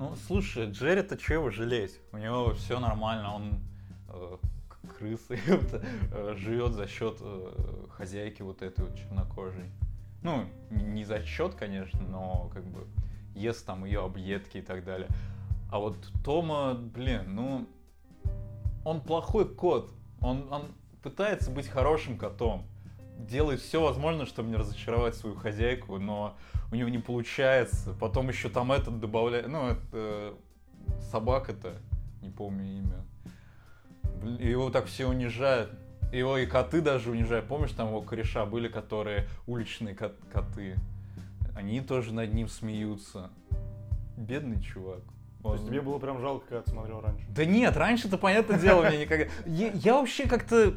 Ну, слушай, Джерри-то чего его жалеть? У него все нормально, он э, крысы э, живет за счет э, хозяйки вот этой вот чернокожей. Ну, не за счет, конечно, но как бы ест там ее объедки и так далее. А вот Тома, блин, ну, он плохой кот. Он, он пытается быть хорошим котом. Делает все возможное, чтобы не разочаровать свою хозяйку, но у него не получается. Потом еще там этот добавляет, ну, это э, собака-то, не помню имя. Его так все унижают. Его и коты даже унижают. Помнишь, там его кореша были, которые уличные кот- коты. Они тоже над ним смеются. Бедный чувак. То есть Он- тебе было прям жалко, когда ты смотрел раньше? да нет, раньше-то, понятное дело, мне никогда... Я, я вообще как-то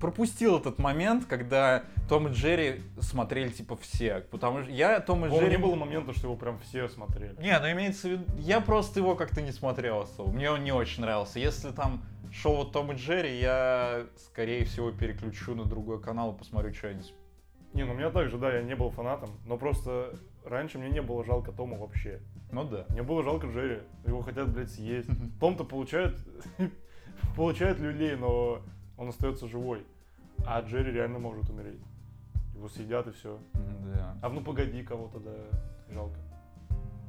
пропустил этот момент, когда Том и Джерри смотрели, типа, все. Потому что я Том и По-моему, Джерри... не было момента, что его прям все смотрели. Не, ну имеется в виду... Я просто его как-то не смотрел особо. Мне он не очень нравился. Если там шоу Том и Джерри, я, скорее всего, переключу на другой канал и посмотрю что-нибудь. Не, ну у меня также, да, я не был фанатом, но просто раньше мне не было жалко Тома вообще. Ну да. Мне было жалко Джерри, его хотят, блядь, съесть. Том-то получает, получает люлей, но он остается живой. А Джерри реально может умереть. Его съедят и все. Да. А ну погоди кого-то, да, жалко.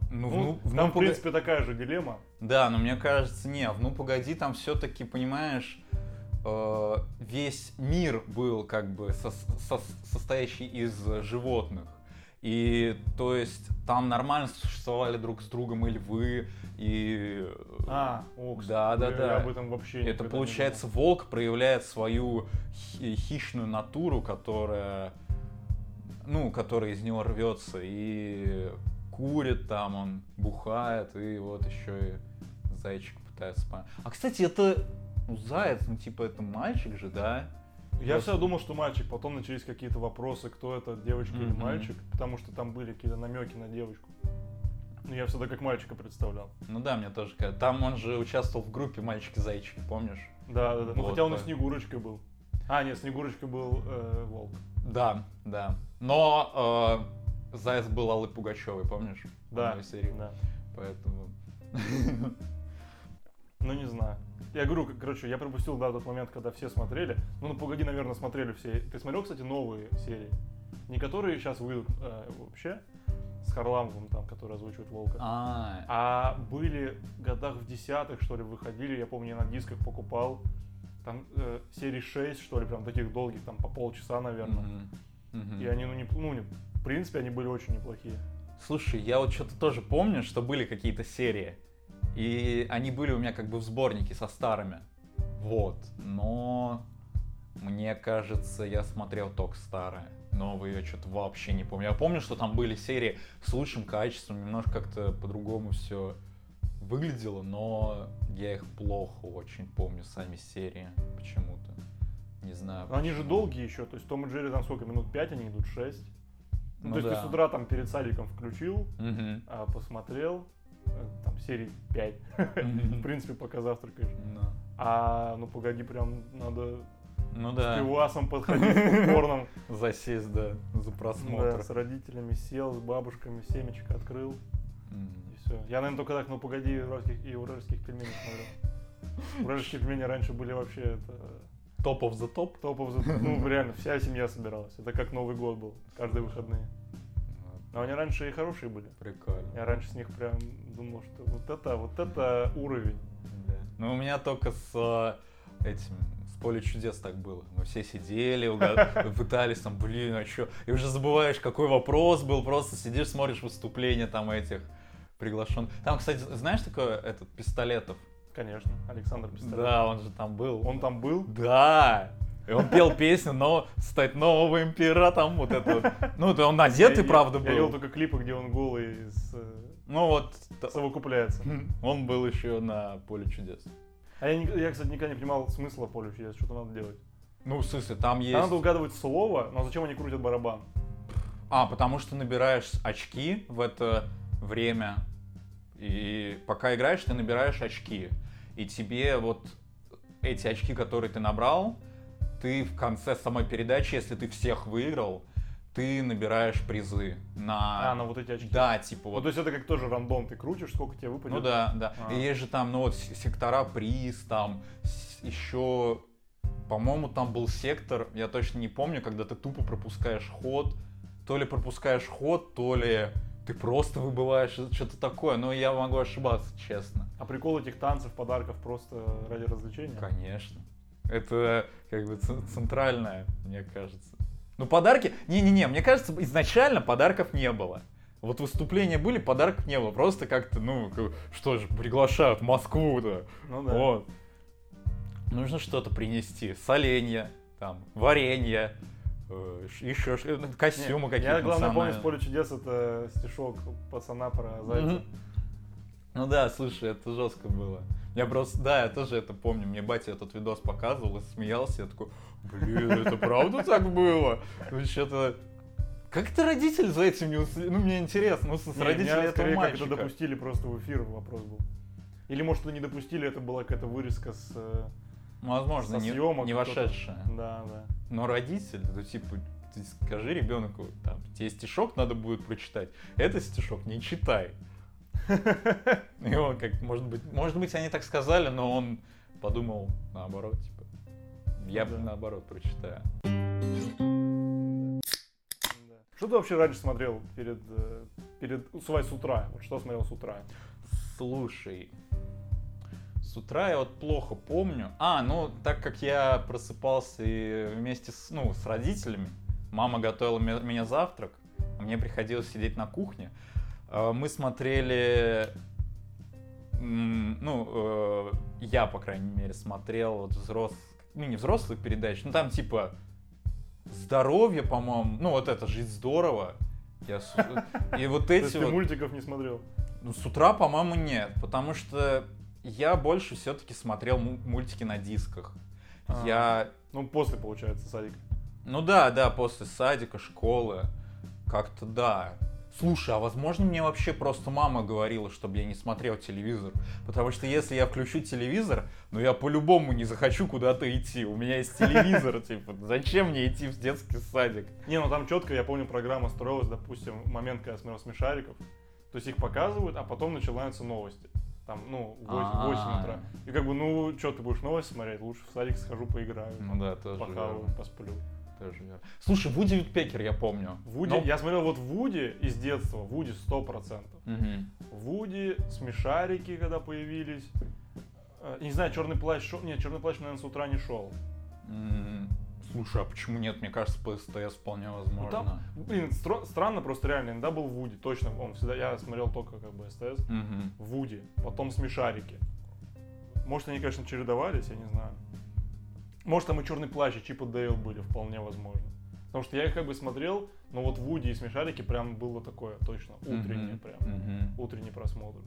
Ну, Ну, ну, там, ну, в принципе, такая же дилемма. Да, но мне кажется, не, в ну погоди, там все-таки, понимаешь, э, весь мир был как бы со- со- состоящий из животных. И то есть там нормально существовали друг с другом и львы, и... э, А, о, кстати, да, да, я да. об этом вообще Это никогда не получается, волк проявляет свою хи- хищную натуру, которая, ну, которая из него рвется и курит там, он бухает, и вот еще и зайчик пытается. А, кстати, это ну, заяц, ну, типа, это мальчик же, да? Я всегда думал, что мальчик, потом начались какие-то вопросы, кто это, девочка или Мгм. мальчик, потому что там были какие-то намеки на девочку. Ну, я всегда как мальчика представлял. Ну да, мне тоже. Там он же участвовал в группе «Мальчики-зайчики», помнишь? Да, да, да. Ну, Вот хотя он и так. Снегурочкой был. А, нет, Снегурочкой был э, волк. Да, да. Но э, заяц был Аллы Пугачевой, помнишь? В Да, одной серии. да. Поэтому... Ну, не знаю. Я говорю, короче, я пропустил, да, тот момент, когда все смотрели. Ну, ну, погоди, наверное, смотрели все. Ты смотрел, кстати, новые серии? Не которые сейчас выйдут э, вообще, с Харламовым там, который озвучивает Волка. А, А были в годах в десятых, что ли, выходили, я помню, я на дисках покупал. Там э, серии 6, что ли, прям таких долгих, там по полчаса, наверное. мгм, мгм. И они, ну, не, ну, не- в принципе, они были очень неплохие. Слушай, я вот что-то тоже помню, что были какие-то серии. И они были у меня как бы в сборнике со старыми. Вот. Но мне кажется, я смотрел только старые. Новые я что-то вообще не помню. Я помню, что там были серии с лучшим качеством, немножко как-то по-другому все выглядело, но я их плохо очень помню, сами серии почему-то. Не знаю. Но они же почему. долгие еще, то есть Том и Джерри там сколько, минут 5 они идут, 6. Ну, Ну то есть да. ты с утра там перед садиком включил, а, посмотрел, там серий 5, в принципе, пока завтракаешь. А, ну погоди, прям надо Ну с да. пивасом подходить, с попкорном. Засесть, да, за просмотр. Да, с родителями сел, с бабушками, семечко открыл, М. и все. Я, наверное, только так, ну погоди, уральских, и уральских пельменей смотрел. Уральские пельмени раньше были вообще это Топов за топ. топов, за- ну реально, вся семья собиралась. Это как Новый год был, каждые выходные. Но они раньше и хорошие были. Прикольно. Я раньше с них прям думал, что вот это, вот это уровень. Да. Ну, у меня только с э, этим, с поле чудес так было. Мы все сидели, пытались там, блин, а что? И уже забываешь, какой вопрос был, просто сидишь, смотришь выступления там этих приглашенных. Там, кстати, знаешь такое, этот, Пистолетов? Конечно, Александр Пистолет. Да, он же там был. Он там был? Да. И он пел песню, но стать новым императором, вот это вот. Ну, это он одетый, Я- правда, Я видел был. только клипы, где он голый с, э, Ну, вот, совокупляется. он был еще на поле чудес. А я, я, кстати, никогда не понимал смысла поля чудес, что там надо делать. Ну, в смысле, там есть... Там надо угадывать слово, но зачем они крутят барабан? А, потому что набираешь очки в это время, и пока играешь, ты набираешь очки. И тебе вот эти очки, которые ты набрал, ты в конце самой передачи, если ты всех выиграл, ты набираешь призы на... А, на вот эти очки. Да, типа Вот, вот. то есть это как тоже рандом, ты крутишь, сколько тебе выпадет. Ну да, да. А. И есть же там, ну вот, сектора приз, там еще, по-моему, там был сектор, я точно не помню, когда ты тупо пропускаешь ход, то ли пропускаешь ход, то ли ты просто выбываешь, что-то такое, но я могу ошибаться, честно. А прикол этих танцев, подарков просто ради развлечения? Конечно. Это как бы центральное, мне кажется. Ну, подарки... Не-не-не, мне кажется, изначально подарков не было. Вот выступления были, подарков не было. Просто как-то, ну, что же, приглашают в Москву-то. Ну да. Вот. Нужно что-то принести. Соленья, там, варенье, э, еще э, костюмы какие-то Я, главное, помню, национальные. «Поле чудес» это стишок пацана про зайца. Ну да, слушай, это жестко было. Я просто, да, я тоже это помню. Мне батя этот видос показывал и смеялся. Я такой, блин, это правда так было? Ну что-то... Как это родители за этим не уследили? Ну, мне интересно, ну, с Не, родителей этого скорее как мальчика. это допустили просто в эфир вопрос был. Или, может, это не допустили, это была какая-то вырезка с... э, Ну, Возможно, со не, съемок не вошедшая. Да, да. Но родитель, ну, типа, ты скажи ребенку, там, тебе стишок надо будет прочитать. Это стишок не читай. И он как, может быть, может быть, они так сказали, но он подумал наоборот, типа, я да. наоборот прочитаю. Что ты вообще раньше смотрел перед, э, перед с с утра? Вот что смотрел с утра? Слушай, с утра я вот плохо помню. А, ну, так как я просыпался и вместе с, ну, с родителями, мама готовила ме- мне завтрак, а мне приходилось сидеть на кухне, мы смотрели, ну, э, я, по крайней мере, смотрел вот взрослых, ну, не взрослых передач, ну, там, типа, здоровье, по-моему, ну, вот это «Жить здорово», я с- и вот То эти ты вот... мультиков не смотрел? Ну, с утра, по-моему, нет, потому что я больше все-таки смотрел му- мультики на дисках. А. Я, Ну, после, получается, садик. ну да, да, после садика, школы, как-то да. Слушай, а возможно мне вообще просто мама говорила, чтобы я не смотрел телевизор? Потому что если я включу телевизор, ну я по-любому не захочу куда-то идти. У меня есть телевизор, типа, зачем мне идти в детский садик? Не, ну там четко, я помню, программа строилась, допустим, в момент, когда я смотрел «Смешариков». То есть их показывают, а потом начинаются новости. Там, ну, в 8, в 8 утра. И как бы, ну, что, ты будешь новости смотреть? Лучше в садик схожу, поиграю. Ну да, тоже Похаваю, посплю. Тоже верно. Слушай, Вуди Вудпекер я помню. Вуди, Но- я смотрел вот Вуди из детства, Вуди 100%. Мгм. Вуди, смешарики, когда появились. Э, Не знаю, черный плащ шел. Нет, черный плащ, наверное, с утра не шел. Слушай, а почему нет? Мне кажется, по СТС вполне возможно. Ну, там, блин, стро- странно просто реально, иногда был Вуди, точно. Он всегда, я смотрел только как бы СТС. Мгм. Вуди, потом смешарики. Может, они, конечно, чередовались, я не знаю. Может, там и черный плащ, и Чип и Дейл были, вполне возможно. Потому что я их как бы смотрел, но вот Вуди и смешарики прям было такое, точно, утреннее Мгм. прям. Мгм. Утренний просмотр.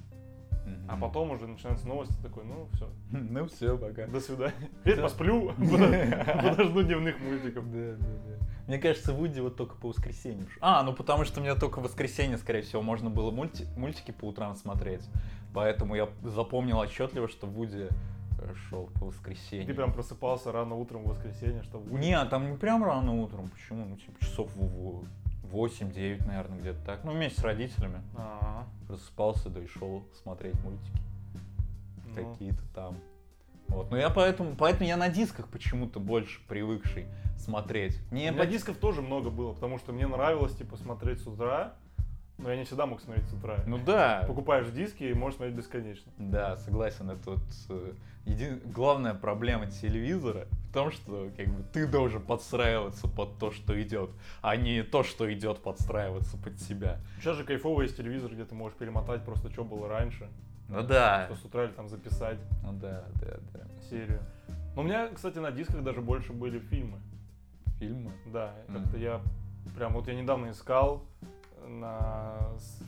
Мгм. А потом уже начинаются новости, такой, ну все, Ну все, пока. до свидания. Теперь посплю, подо- подожду дневных мультиков. Да, да, да. Мне кажется, Вуди вот только по воскресеньям. А, ну потому что мне только в воскресенье, скорее всего, можно было мульти- мультики по утрам смотреть. Поэтому я запомнил отчетливо, что Вуди шел по воскресенью. Ты прям просыпался рано утром в воскресенье, чтобы Не, там не прям рано утром. Почему? Ну, типа часов в 8-9, наверное, где-то так. Ну, вместе с родителями. Ага, Просыпался, да и шел смотреть мультики. ну. какие-то там. Вот. Но я поэтому, поэтому я на дисках почему-то больше привыкший смотреть. Не меня по- дисков тоже много было, потому что мне нравилось, типа, смотреть с утра, но я не всегда мог смотреть с утра. Ну да. Покупаешь диски и можешь смотреть бесконечно. Да, согласен. Это вот э, еди- главная проблема телевизора в том, что как бы ты должен подстраиваться под то, что идет, а не то, что идет подстраиваться под себя. Сейчас же кайфово есть телевизор, где ты можешь перемотать просто, что было раньше. Ну да. Что с утра или там записать Ну да, да, да. серию. Но у меня, кстати, на дисках даже больше были фильмы. Фильмы. Да, как-то я прям вот я недавно искал на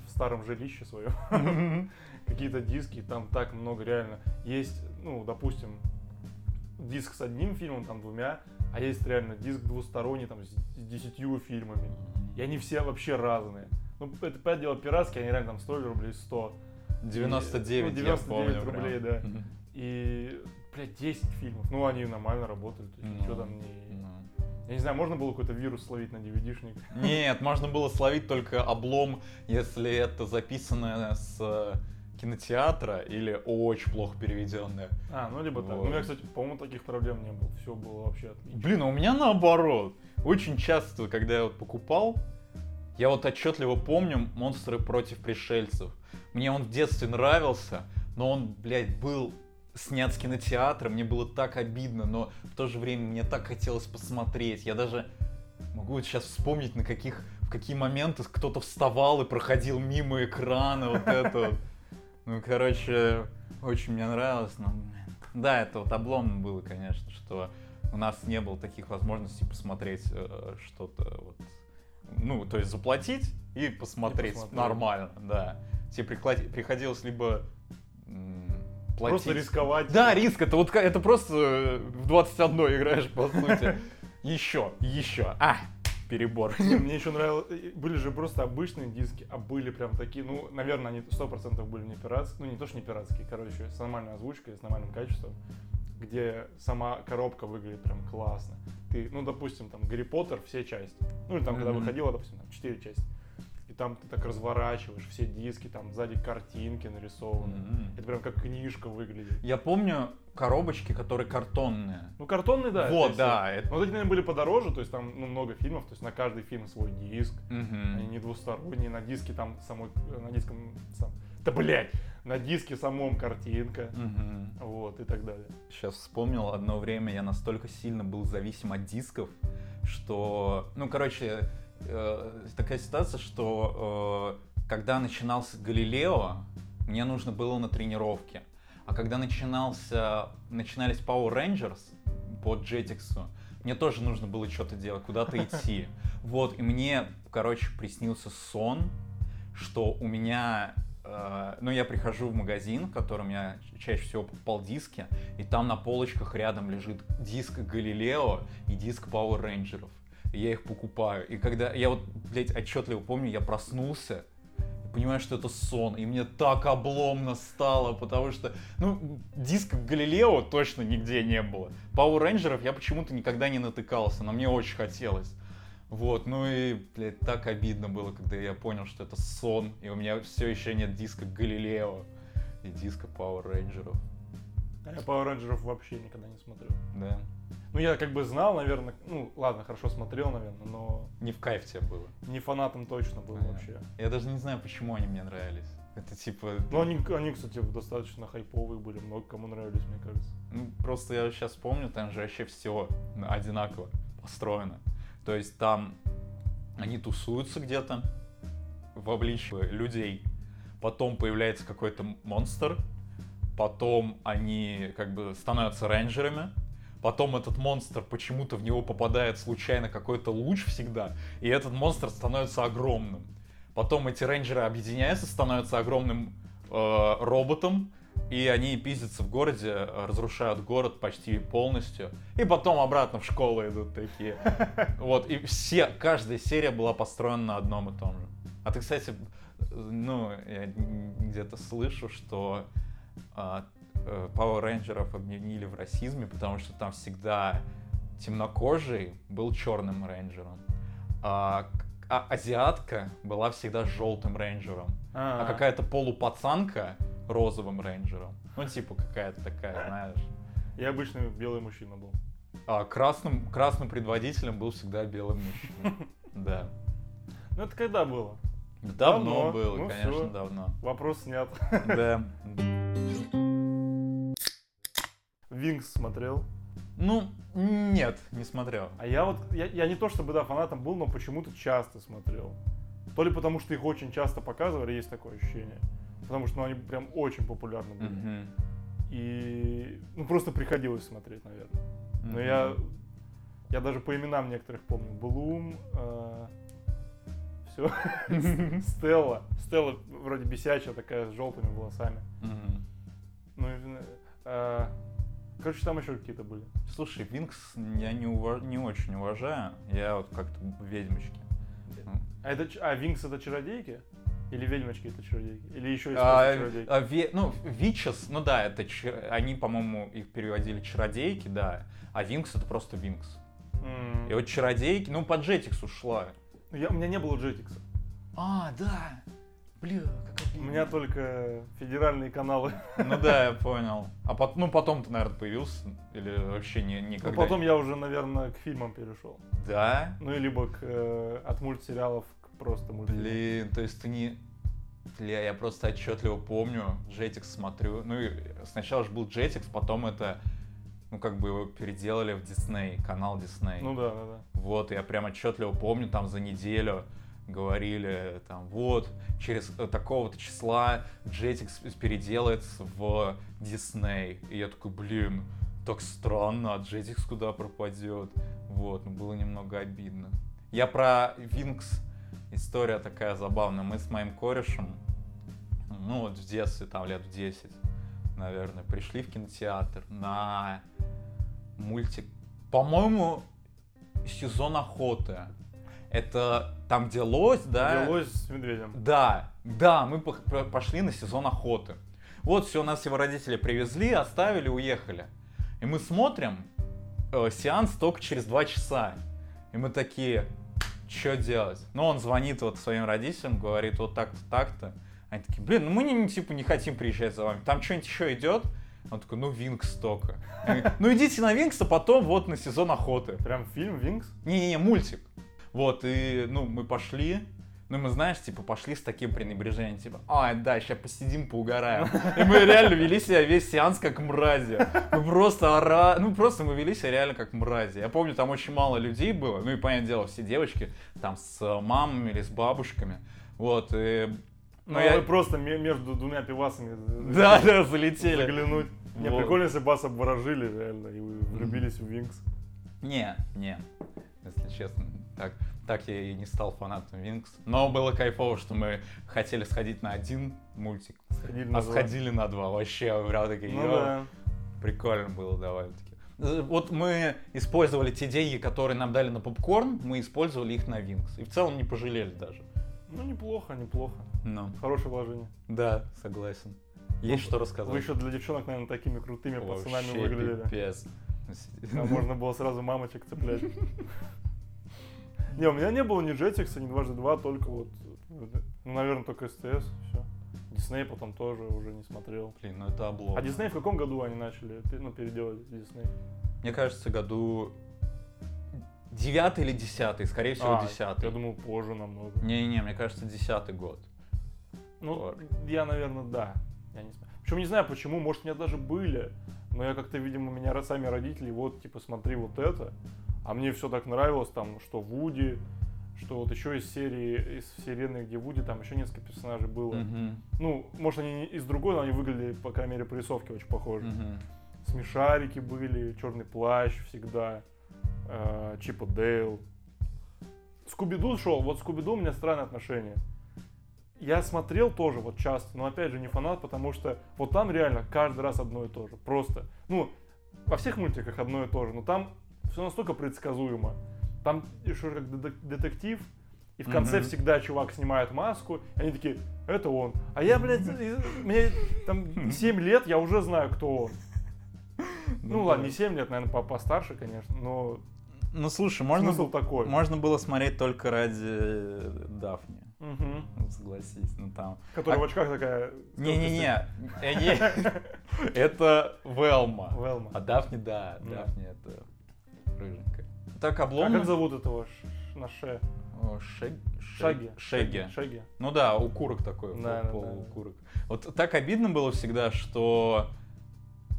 в старом жилище своем какие-то диски, там так много реально. Есть, ну, допустим, диск с одним фильмом, там двумя, а есть реально диск двусторонний, там, с десятью фильмами. И они все вообще разные. Ну, это, понятное дело, пиратские, они реально там стоили рублей 100. 99, Ну, я 99 помню прям. рублей, да. Мгм. И, блядь, 10 фильмов. Ну, они нормально работали, то есть Ну, ничего там не... Я не знаю, можно было какой-то вирус словить на DVD-шник? Нет, можно было словить только облом, если это записано с э, кинотеатра или очень плохо переведенное. А, ну либо так. Вот. Ну, я, кстати, по-моему, таких проблем не было. Все было вообще отлично. Блин, а у меня наоборот. Очень часто, когда я вот покупал, я вот отчетливо помню «Монстры против пришельцев». Мне он в детстве нравился, но он, блядь, был снят с кинотеатра, мне было так обидно, но в то же время мне так хотелось посмотреть. Я даже могу вот сейчас вспомнить, на каких, в какие моменты кто-то вставал и проходил мимо экрана, вот это. Ну, короче, очень мне нравилось, но, да, это вот обломно было, конечно, что у нас не было таких возможностей посмотреть э, что-то вот, ну, то есть заплатить и посмотреть, посмотреть. нормально, да. Тебе приходилось либо платить... Просто рисковать. Да, риск, это вот это просто э, в 21 играешь, по сути. Еще, еще. А, перебор. Не, Мне еще нравилось, были же просто обычные диски, а были прям такие, ну, наверное, они сто процентов были не пиратские, ну, не то, что не пиратские, короче, с нормальной озвучкой, с нормальным качеством, где сама коробка выглядит прям классно. Ты, ну, допустим, там, Гарри Поттер, все части, ну, или там, когда выходило, допустим, там, четыре части, и там ты так разворачиваешь все диски, там, сзади картинки нарисованы. М. Это прям как книжка выглядит. Я помню коробочки, которые картонные. Ну, картонный, да. Вот, да. это- Но вот эти, наверное, были подороже, то есть там ну, много фильмов, то есть на каждый фильм свой диск. Мгм. Они не двусторонние, на диске там самой, на диском сам, да блять, на диске самом картинка, Мгм. вот и так далее. Сейчас вспомнил, одно время я настолько сильно был зависим от дисков, что, ну, короче, э, такая ситуация, что э, когда начинался Галилео, мне нужно было на тренировке. А когда начинался, начинались Power Rangers по Jetix, мне тоже нужно было что-то делать, куда-то идти. Вот, и мне, короче, приснился сон, что у меня, э, ну, я прихожу в магазин, в котором я чаще всего покупал диски, и там на полочках рядом лежит диск Галилео и диск Power Рейнджеров. Я их покупаю. И когда я вот, блядь, отчетливо помню, я проснулся, понимаю, что это сон, и мне так обломно стало, потому что, ну, диска Галилео точно нигде не было. Power Рейнджеров я почему-то никогда не натыкался, но мне очень хотелось. Вот, ну и, блядь, так обидно было, когда я понял, что это сон, и у меня все еще нет диска Галилео и диска Power Рейнджеров. А я Power Rangers вообще никогда не смотрел. Да. Ну, я как бы знал, наверное, ну, ладно, хорошо смотрел, наверное, но Не в кайф тебе было. не фанатом точно был Понятно. вообще. Я даже не знаю, почему они мне нравились. Это типа... Ну, они, они, кстати, достаточно хайповые были, много кому нравились, мне кажется. Ну, просто я сейчас помню, там же вообще все одинаково построено. То есть там они тусуются где-то в обличье людей, потом появляется какой-то монстр, потом они как бы становятся рейнджерами, потом этот монстр почему-то в него попадает случайно какой-то луч всегда, и этот монстр становится огромным. Потом эти рейнджеры объединяются, становятся огромным э, роботом, и они пиздятся в городе, э, разрушают город почти полностью, и потом обратно в школу идут такие. Вот, и все, каждая серия была построена на одном и том же. А ты, кстати, ну, я где-то слышу, что а, Power Рейнджеров обвинили в расизме, потому что там всегда темнокожий был черным рейнджером, а, а азиатка была всегда желтым рейнджером, а какая-то полупацанка розовым рейнджером. Ну, типа какая-то такая, знаешь. Я обычный белый мужчина был. А красным, красным предводителем был всегда белый мужчина. Да. Ну, это когда было? Давно Давно. было, Ну, конечно, всё. давно. Вопрос снят. Да. Винкс смотрел. Ну, нет, не смотрел. А я вот, я, я не то чтобы, да, фанатом был, но почему-то часто смотрел. То ли потому, что их очень часто показывали, есть такое ощущение. Потому что ну, они прям очень популярны были. Мгм. И, ну, просто приходилось смотреть, наверное. Но Мгм. я, я даже по именам некоторых помню. Блум, все, Стелла. Стелла вроде бесячая такая, с желтыми волосами. Ну, и, э, короче, там еще какие-то были. Слушай, Винкс я не, ува- не очень уважаю. Я вот как-то ведьмочки. А, это, а Винкс это чародейки? Или ведьмочки это чародейки? Или еще есть А, чародейки? а ве- ну, Вичес, ну да, это чар- они, по-моему, их переводили чародейки, да. А Винкс это просто Винкс. М. И вот Чародейки, ну, по Jetix ушла. Я- у меня не было Jetix. А, да. Бля, как У меня только федеральные каналы. Ну да, я понял. А пот- ну потом ты, наверное, появился? Или вообще не, Но никогда? Ну, потом я уже, наверное, к фильмам перешел. Да? Ну, и либо к, э, от мультсериалов к просто мультфильмам. Блин, то есть ты не... Бля, я просто отчетливо помню, Jetix смотрю. Ну и сначала же был Jetix, потом это, ну как бы его переделали в Disney, канал Disney. Ну да, да, да. Вот, я прям отчетливо помню, там за неделю говорили, там, вот, через э, такого-то числа Jetix переделается в Disney. И я такой, блин, так странно, а Jetix куда пропадет? Вот, ну было немного обидно. Я про Винкс, история такая забавная. Мы с моим корешем, ну вот в детстве, там лет в 10, наверное, пришли в кинотеатр на мультик, по-моему, сезон охоты. Это там, где лось, да? Велось с медведем. Да, да, мы пошли на сезон охоты. Вот, все, нас его родители привезли, оставили, уехали. И мы смотрим, э, сеанс только через два часа. И мы такие, что делать? Ну, он звонит вот своим родителям, говорит, вот так-то, так-то. Они такие, блин, ну мы не, типа не хотим приезжать за вами. Там что-нибудь еще идет? Он такой, ну, Винкс только. Ну, идите на Винкс, а потом вот на сезон охоты. Прям фильм Винкс? Не-не-не, мультик. Вот, и, ну, мы пошли, ну, мы, знаешь, типа, пошли с таким пренебрежением, типа, а, да, сейчас посидим, поугараем. И мы реально вели себя весь сеанс как мрази. Мы просто ора... Ну, просто мы вели себя реально как мрази. Я помню, там очень мало людей было, ну, и, понятное дело, все девочки, там, с мамами или с бабушками. Вот, и... Ну, я- вы просто ме- между двумя пивасами Да, да, залетели. заглянуть. Не, Вот. прикольно, если вас обворожили реально, и вы влюбились в Винкс. Не, не, если честно, так, так я и не стал фанатом Винкс. Но было кайфово, что мы хотели сходить на один мультик, Сходили на а два. сходили на два. Вообще, прям такие, Ну да. прикольно было довольно-таки. Вот мы использовали те деньги, которые нам дали на попкорн, мы использовали их на Винкс. И в целом не пожалели даже. Ну, неплохо, неплохо. Ну, Хорошее вложение. да, согласен. Есть что рассказать? Вы еще для девчонок, наверное, такими крутыми пацанами Вообще выглядели. пипец. А можно было сразу мамочек цеплять. Не, у меня не было ни Jetix, ни дважды два, только вот, ну, наверное, только СТС, все. Дисней потом тоже уже не смотрел. Блин, ну это облом. А Дисней в каком году они начали, ну, переделать Дисней? Мне кажется, году девятый или десятый, скорее всего, А, десятый. Я думал, позже намного. Не-не-не, мне кажется, десятый год. Ну, Вот. я, наверное, да. Я не знаю. Причем не знаю почему, может, у меня даже были. Но я как-то, видимо, меня сами родители, вот, типа, смотри вот это. А мне все так нравилось, там, что Вуди, что вот еще из серии, из вселенной, где Вуди, там еще несколько персонажей было. Мгм, Ну, может, они из другой, но они выглядели, по крайней мере, по рисовке очень похожи. мгм. Смешарики были, Черный плащ всегда, э, Чип и Дейл. Скуби-Ду шел, вот Скуби-Ду у меня странное отношение. Я смотрел тоже вот часто, но опять же не фанат, потому что вот там реально каждый раз одно и то же. Просто, ну, во всех мультиках одно и то же, но там все настолько предсказуемо. Там еще как детектив, и в конце Мгм. всегда чувак снимает маску, и они такие, это он. А я, блядь, мне там 7 лет, я уже знаю, кто он. Ну, да. ладно, не 7 лет, наверное, по- постарше, конечно, но Ну слушай, можно, смысл такой. можно было смотреть только ради Дафни. Ну, Согласись, ну там. Которая А- в очках такая... Не-не-не, э, это Велма. Велма. А Дафни, да, Да. Дафни это рыженькая. Так, А облом. как зовут этого ш- на ше? Шег... Шаги. Шеги. Шаги. Ну да, укурок такой, Да, пол- да, да. полукурок. Вот так обидно было всегда, что...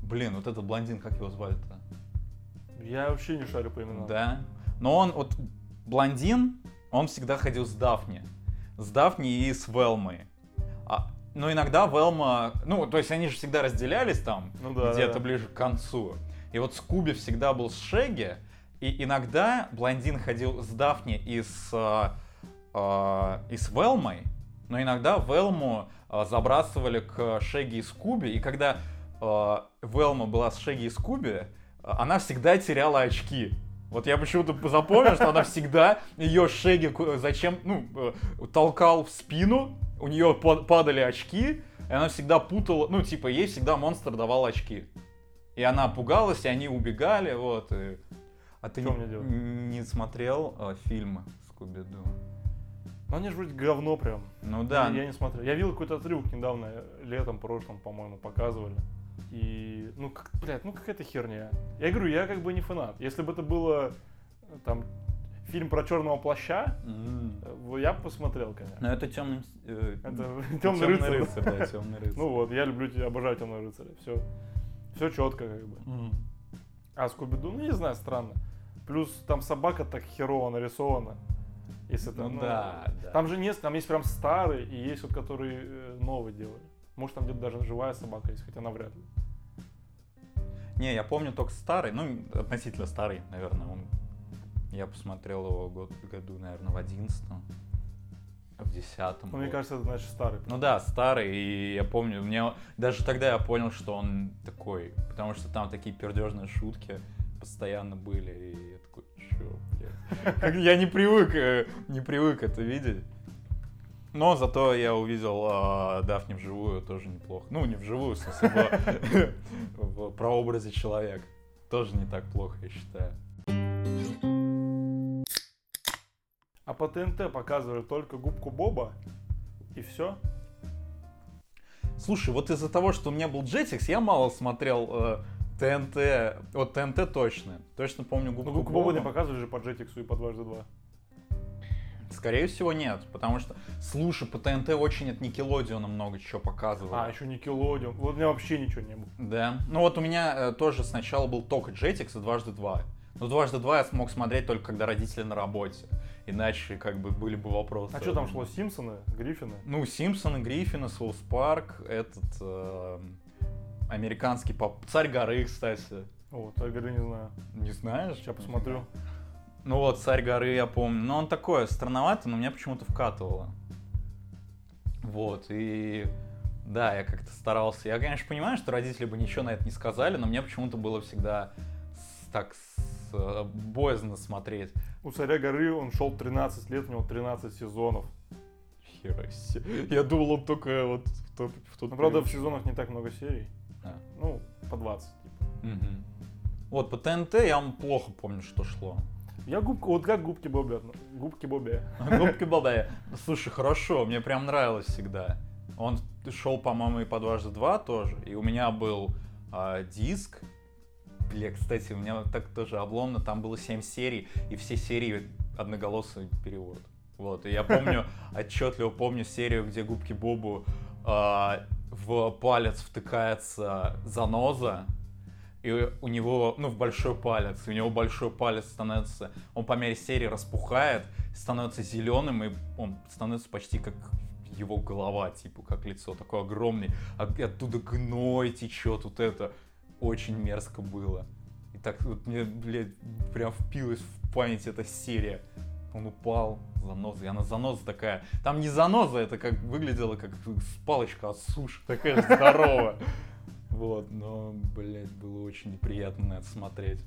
Блин, вот этот блондин, как его звали-то? Я вообще не шарю по именам. Да. Но он, вот, блондин, он всегда ходил с Дафни. С Дафни и с Велмой. А, но иногда Велма... Ну, то есть они же всегда разделялись там, Ну да, где-то да. ближе к концу. И вот Скуби всегда был с Шеги, и иногда блондин ходил с Дафни и с, а, а, и с Велмой, но иногда Велму а, забрасывали к Шеги и Скуби, и когда а, Велма была с Шеги и Скуби, а, она всегда теряла очки. Вот я почему-то запомнил, что она всегда ее Шеги зачем, ну, э, толкал в спину, у нее па- падали очки, и она всегда путала, ну, типа, ей всегда монстр давал очки. И она пугалась, и они убегали, вот. и- А ты Чё не, не смотрел э, фильмы Скуби-Ду? Ну они же вроде говно прям. Ну да. Я, я не смотрел. Я видел какой-то отрывок недавно, э, летом, прошлом, по-моему, показывали. И, ну, как, блядь, ну какая-то херня. Я говорю, я как бы не фанат. Если бы это было, э, там, фильм про черного плаща, э, я бы посмотрел, конечно. Ну это темный... э, Это темный рыцарь. рыцарь, да, темный рыцарь. Ну вот, я люблю, тебя, обожаю темного рыцаря. Все, все четко как бы. А Скуби-Ду, ну не знаю, странно. Плюс там собака так херово нарисована. Если Ну там, да, да. Там же нет, там есть прям старый и есть вот которые э, новые делали. Может там где-то даже живая собака есть, хотя навряд ли. Не, я помню только старый, ну, относительно старый, наверное. Он... Я посмотрел его год, году, наверное, в одиннадцатом, в десятом. Но мне кажется, это значит старый. Ну да, старый, и я помню, мне даже тогда я понял, что он такой, потому что там такие пердежные шутки постоянно были, и я такой, чё, блядь. Я не привык, э, не привык это видеть. Но зато я увидел э, Дафни вживую, тоже неплохо. Ну, не вживую, в смысле, в, в прообразе человека. Тоже не так плохо, я считаю. А по ТНТ показывали только губку Боба и все. Слушай, вот из-за того, что у меня был Jetix, я мало смотрел э, ТНТ. Вот ТНТ точно. Точно помню Ну губку, губку Боба не показывали же по Jetix и по дважды два. Скорее всего, нет. Потому что, слушай, по ТНТ очень от Никелодиона много чего показывали. А, еще Никелодион. Вот у меня вообще ничего не было. Да. Ну вот у меня э, тоже сначала был только Jetix и дважды два. Но дважды два я смог смотреть только когда родители на работе. Иначе как бы были бы вопросы. А что там шло? Симпсоны? Гриффины? Ну, Симпсоны, Гриффины, Соус Парк, этот э, американский поп... Царь горы, кстати. Вот, я говорю, не знаю. Не знаешь? Сейчас посмотрю. Ну вот, Царь горы, я помню. Но он такой, странноватый, но меня почему-то вкатывало. Вот, и... Да, я как-то старался. Я, конечно, понимаю, что родители бы ничего на это не сказали, но мне почему-то было всегда так с- э, боязно смотреть. У царя горы он шел 13 лет, у него 13 сезонов. Хера. Я думал, он только вот в тот, в тот Ну, правда, в сезонах не так много серий. Ну, по 20. типа. Мгм. Вот, по ТНТ я вам плохо помню, что шло. Я губка, вот как губки отно- губки Бобби. Губки Бобе. Слушай, хорошо, мне прям нравилось всегда. Он шел, по-моему, и по дважды два тоже. И у меня был а, диск. Бля, кстати, у меня так тоже обломно. Там было 7 серий, и все серии одноголосый перевод. Вот, и я помню, отчетливо помню серию, где губки Бобу а, в палец втыкается заноза, и у него, ну, в большой палец, у него большой палец становится, он по мере серии распухает, становится зеленым, и он становится почти как его голова, типа, как лицо, такой огромный, а оттуда гной течет, вот это очень мерзко было. И так вот мне, блядь, прям впилась в память эта серия. Он упал, заноза, и она заноза такая. Там не заноза, это как выглядело, как палочка от суши, такая здоровая. Вот, но, блядь, было очень неприятно на это смотреть.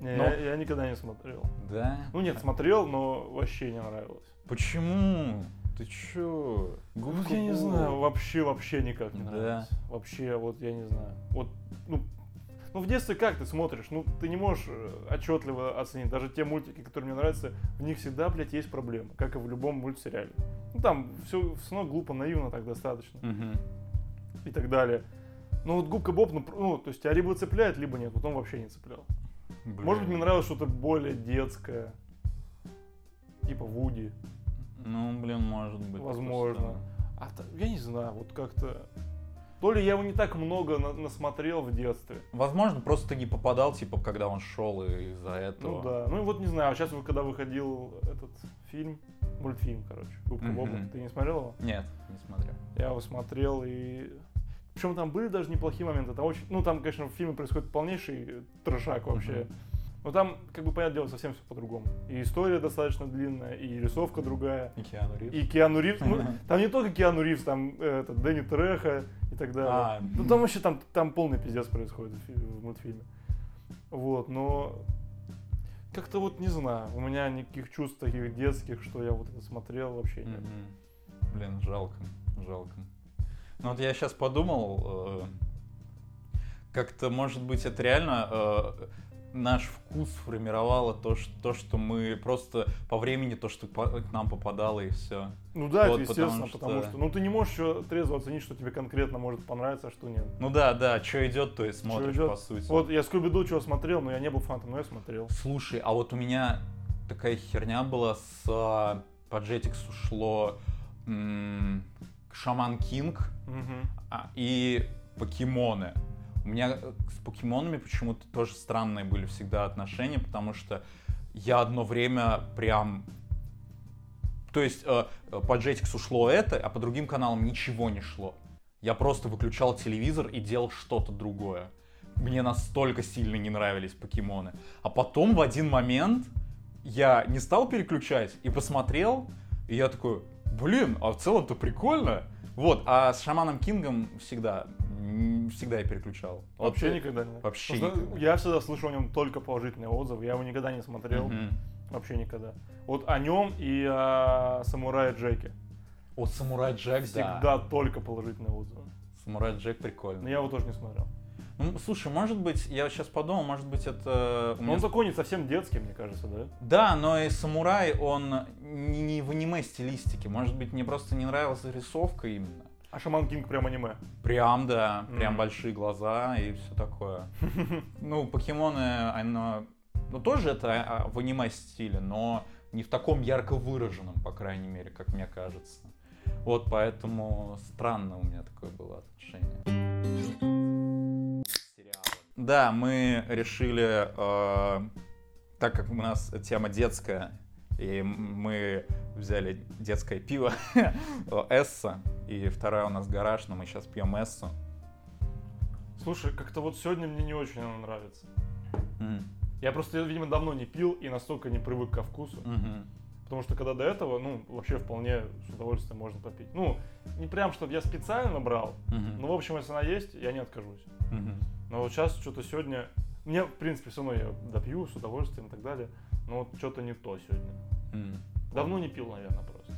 Не, Но- я, я никогда не смотрел. Да? Ну нет, смотрел, но вообще не нравилось. Почему? Ты чё? Вот Губка я не знаю, вообще, вообще никак не Да. нравится. Вообще, вот я не знаю. Вот, ну, ну в детстве как ты смотришь? Ну, ты не можешь э, отчетливо оценить. Даже те мультики, которые мне нравятся, в них всегда, блядь, есть проблемы. Как и в любом мультсериале. Ну там все, все равно глупо, наивно так достаточно. Мгм. И так далее. Ну вот Губка Боб, ну, ну, то есть тебя либо цепляет, либо нет. Вот он вообще не цеплял. Блин. Может быть, мне нравилось что-то более детское. Типа Вуди. Ну, блин, может быть. Возможно. просто. А я не знаю, вот как-то... То ли я его не так много на- насмотрел в детстве. Возможно, просто ты не попадал, типа, когда он шел и из-за Ну этого. да. Ну и вот не знаю, а сейчас когда выходил этот фильм, мультфильм, короче, Губка Мгм. Боба, ты не смотрел его? Нет, не смотрел. Я его смотрел и... Причем там были даже неплохие моменты. Там очень... Ну там, конечно, в фильме происходит полнейший трешак вообще. Мгм. Но там, как бы, понятное дело, совсем все по-другому. И история достаточно длинная, и рисовка другая. И Киану Ривз. И Киану Ривз, ну, там не только Киану Ривз, там э, этот, Дэнни Треха и так далее. А, ну там вообще там, там полный пиздец происходит в, фи- в мультфильме. Вот, но как-то вот не знаю, у меня никаких чувств таких детских, что я вот это смотрел, вообще нет. Мгм. Блин, жалко, жалко. Ну вот я сейчас подумал, э, как-то, может быть, это реально э, наш вкус формировало то, что, то, что мы просто по времени то, что к нам попадало и все. Ну да, Вот, это естественно, потому потому что- что... Ну ты не можешь еще трезво оценить, что тебе конкретно может понравиться, а что нет. Ну да, да, что идет, то и смотришь идет. по сути. Вот я Скуби Ду чего смотрел, но я не был фанатом, но я смотрел. Слушай, а вот у меня такая херня была с а, по Jetix ушло м, Шаман Кинг Мгм. а, и покемоны. У меня э, с покемонами почему-то тоже странные были всегда отношения, потому что я одно время прям... То есть э, э, по Jetix ушло это, а по другим каналам ничего не шло. Я просто выключал телевизор и делал что-то другое. Мне настолько сильно не нравились покемоны. А потом в один момент я не стал переключать и посмотрел, и я такой, блин, а в целом-то прикольно. Вот, а с Шаманом Кингом всегда, всегда я переключал. Вот, Вообще э, никогда не. вообще никогда. Я всегда слышу о нем только положительные отзывы, я его никогда не смотрел, мгм. вообще никогда. Вот о нем и о Самурае Джеке. От Самурай Джек, Всегда да. только положительные отзывы. Самурай Джек Но прикольно. я его тоже не смотрел. Ну, слушай, может быть, я сейчас подумал, может быть, это... у Но меня он не совсем детский, мне кажется, да? Да, но и самурай, он не, не в аниме стилистике. Может быть, мне просто не нравилась рисовка именно. А Шаман Кинг прям аниме. Прям, да, прям Мгм. большие глаза и все такое. Ну, покемоны, оно... Ну, тоже это а, в аниме стиле, но не в таком ярко выраженном, по крайней мере, как мне кажется. Вот поэтому странно у меня такое было отношение. Да, мы решили, э, так как у нас тема детская, и мы взяли детское пиво Эсса, и вторая у нас гараж, но мы сейчас пьем Эссу. Слушай, как-то вот сегодня мне не очень она нравится. М, Я просто, видимо, давно не пил и настолько не привык ко вкусу. мгм. Потому что когда до этого, ну, вообще вполне с удовольствием можно попить. Ну, не прям, чтобы я специально брал, Мгм. но, в общем, если она есть, я не откажусь. Мгм. Но вот сейчас что-то сегодня... Мне, в принципе, все равно я допью с удовольствием и так далее. Но вот что-то не то сегодня. М. Давно не пил, наверное, просто.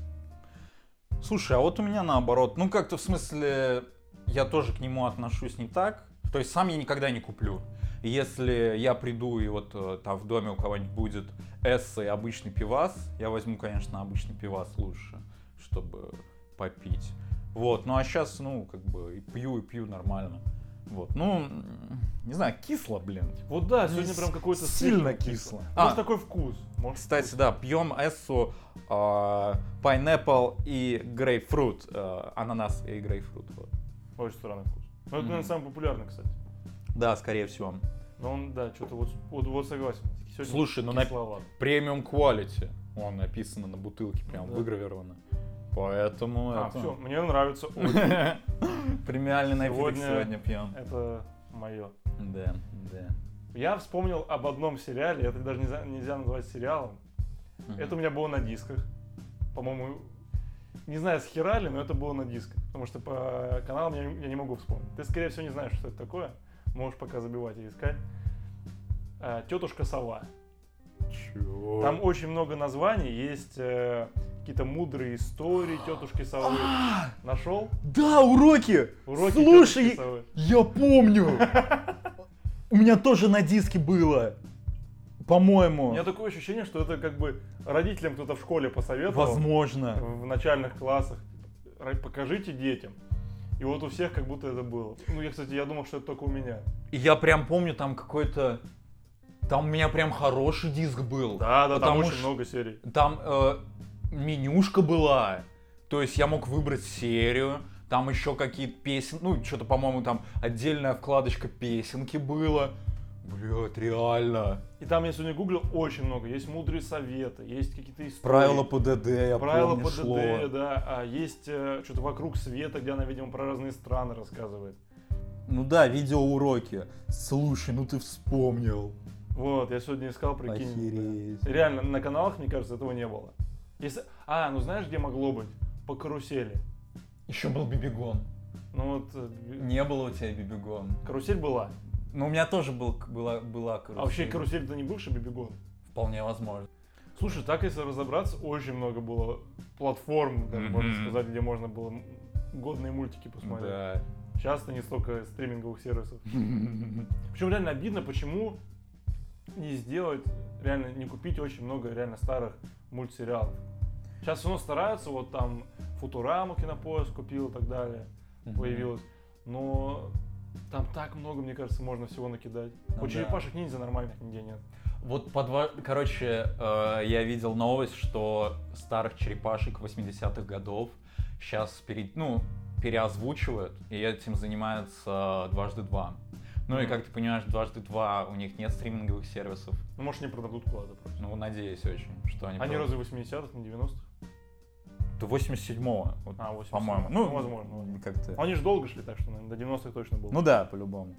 Слушай, а вот у меня наоборот. Ну, как-то в смысле, я тоже к нему отношусь не так. То есть сам я никогда не куплю. Если я приду и вот э, там в доме у кого-нибудь будет эссе и обычный пивас, я возьму, конечно, обычный пивас лучше, чтобы попить. Вот, ну а сейчас, ну, как бы, и пью, и пью нормально. Вот, ну, не знаю, кисло, блин. Вот да, Не сегодня прям какой-то сильно кисло. Может, А. такой вкус. Может, Кстати, вкус. да, пьем эссу э, pineapple и грейпфрут. э, ананас и грейпфрут. Вот. Очень странный вкус. Ну, это, наверное, самый популярный, кстати. Да, скорее всего. Но он, да, что-то вот, вот, вот согласен. Сегодня Слушай, ну на-. Премиум quality. Он написано на бутылке, прям Да. выгравировано. Поэтому А, это... все, мне нравится очень. Премиальный напиток Сегодня- пьем. Это мое. Да, да. Я вспомнил об одном сериале, это даже нельзя, нельзя назвать сериалом. Это у меня было на дисках. По-моему, не знаю, с хера ли, но это было на дисках. Потому что по каналам я, не- я не могу вспомнить. Ты, скорее всего, не знаешь, что это такое. Можешь пока забивать и искать. А, Тетушка сова. Чё? Там очень много названий, есть э, какие-то мудрые истории тетушки совы. Нашел? Да, уроки! Уроки Слушай, я помню! У меня тоже на диске было. У По-моему. меня такое ощущение, что это как бы родителям кто-то в школе посоветовал. Возможно. в начальных классах. Покажите детям. И вот у всех как будто это было. Ну, я, кстати, я думал, что это только у меня. И я прям помню, там какой-то... Там у меня прям хороший диск был. Да, да, там очень что- много серий. Там э, менюшка была. То есть я мог выбрать серию. Там еще какие-то песен. Ну, что-то, по-моему, там отдельная вкладочка песенки было. Блять, реально. И там я сегодня гуглил очень много. Есть мудрые советы, есть какие-то истории. Правила ПДД, я Правила помню, ПДД, шло. да. А есть э, что-то вокруг света, где она, видимо, про разные страны рассказывает. Ну да, видеоуроки. Слушай, ну ты вспомнил. Вот, я сегодня искал, прикинь. Охереть. Реально, на каналах, мне кажется, этого не было. Если... А, ну знаешь, где могло быть? По карусели. Еще был Бибигон. Ну вот, э, Не было у тебя Бибигон. карусель была. Ну, у меня тоже был, была, была карусель. А вообще карусель это не бывший бибигон? Вполне возможно. Слушай, так если разобраться, очень много было платформ, даже можно Мгм. сказать, где можно было годные мультики посмотреть. Да. Сейчас-то не столько стриминговых сервисов. Причем реально обидно, почему не сделать, реально не купить очень много реально старых мультсериалов. Сейчас все равно стараются, вот там Футураму кинопоиск купил и так далее, появилось. Но там так много, мне кажется, можно всего накидать. Ну У да. черепашек ниндзя нормальных нигде нет. Вот по два... Короче, э, я видел новость, что старых черепашек 80-х годов сейчас пере... ну, переозвучивают, и этим занимается дважды два. Ну и как ты понимаешь, дважды два у них нет стриминговых сервисов. Ну, может, не продадут куда-то просто. Ну, надеюсь очень, что они... Они просто- разве 80-х, не 90-х? До 87-го, вот, А, 87-го. по-моему. Ну, возможно, возможно. как-то... Они же долго шли, так что, наверное, до 90-х точно было. Ну да, по-любому.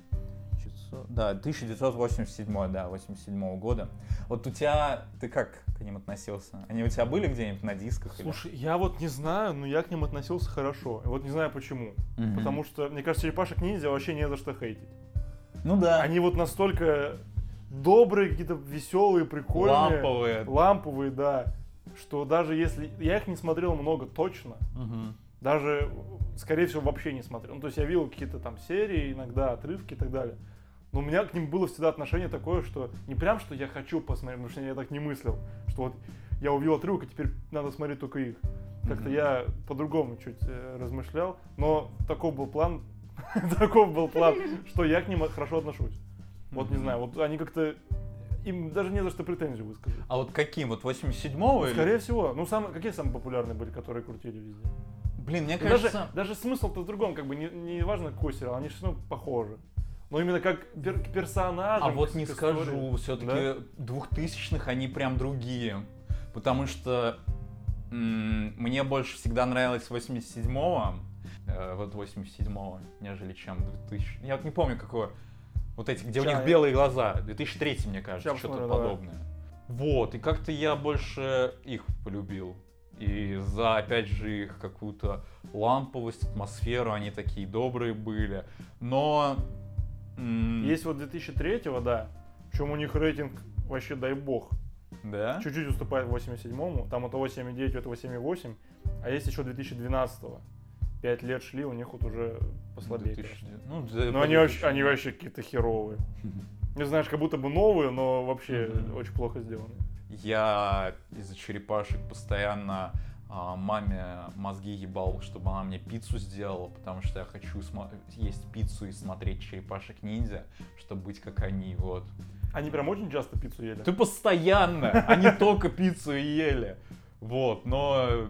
900 Да, 1987, да, 87 года. Вот у тебя, ты как к ним относился? Они у тебя были где-нибудь на дисках? или? Слушай, я вот не знаю, но я к ним относился хорошо. Вот не знаю почему. Мгм. Потому что, мне кажется, черепашек ниндзя вообще не за что хейтить. Ну да. Они вот настолько добрые, какие-то веселые, прикольные. ламповые. Ламповые, да. Что даже если... Я их не смотрел много точно. Мгм. Даже, скорее всего, вообще не смотрел. Ну, то есть я видел какие-то там серии, иногда отрывки и так далее. Но у меня к ним было всегда отношение такое, что не прям, что я хочу посмотреть, потому что я так не мыслил, что вот я увидел отрывок, и теперь надо смотреть только их. Как-то Мгм. я по-другому чуть э, размышлял, но таков был план, таков был план, что я к ним хорошо отношусь. Вот не знаю, вот они как-то им даже не за что претензию высказать. А вот каким? Вот 87-го? или- Скорее всего. Ну, самые, какие самые популярные были, которые крутили везде? Блин, мне Ну, даже, кажется... даже смысл-то в другом, как бы не, не важно какой сериал, они все равно похожи. Но именно как пер- к персонажам. А вот не истории. скажу, все-таки Да? двухтысячных они прям другие. Потому что м, мне больше всегда нравилось 87-го, э, вот 87-го, нежели чем 2000. Я вот не помню, какое. Вот эти, где у Ща них я- белые глаза. 2003, мне кажется, что-то подобное. Вот, и как-то я больше их полюбил. И за, опять же, их какую-то ламповость, атмосферу, они такие добрые были. Но... Есть вот 2003-го, да. Причем у них рейтинг вообще дай бог. Да? Чуть-чуть уступает 87-му. Там это 8,9, это 8,8. А есть еще 2012-го. Пять лет шли, у них вот уже послабее. 2000, конечно. Ну, да, Но они 2000. вообще, они вообще какие-то херовые. Не знаешь, как будто бы новые, но вообще Мгм. очень плохо сделаны. Я из-за черепашек постоянно а, маме мозги ебал, чтобы она мне пиццу сделала, потому что я хочу смо- есть пиццу и смотреть черепашек ниндзя, чтобы быть как они, вот. Они прям очень часто пиццу ели. Ты постоянно, они только пиццу и ели. Вот, но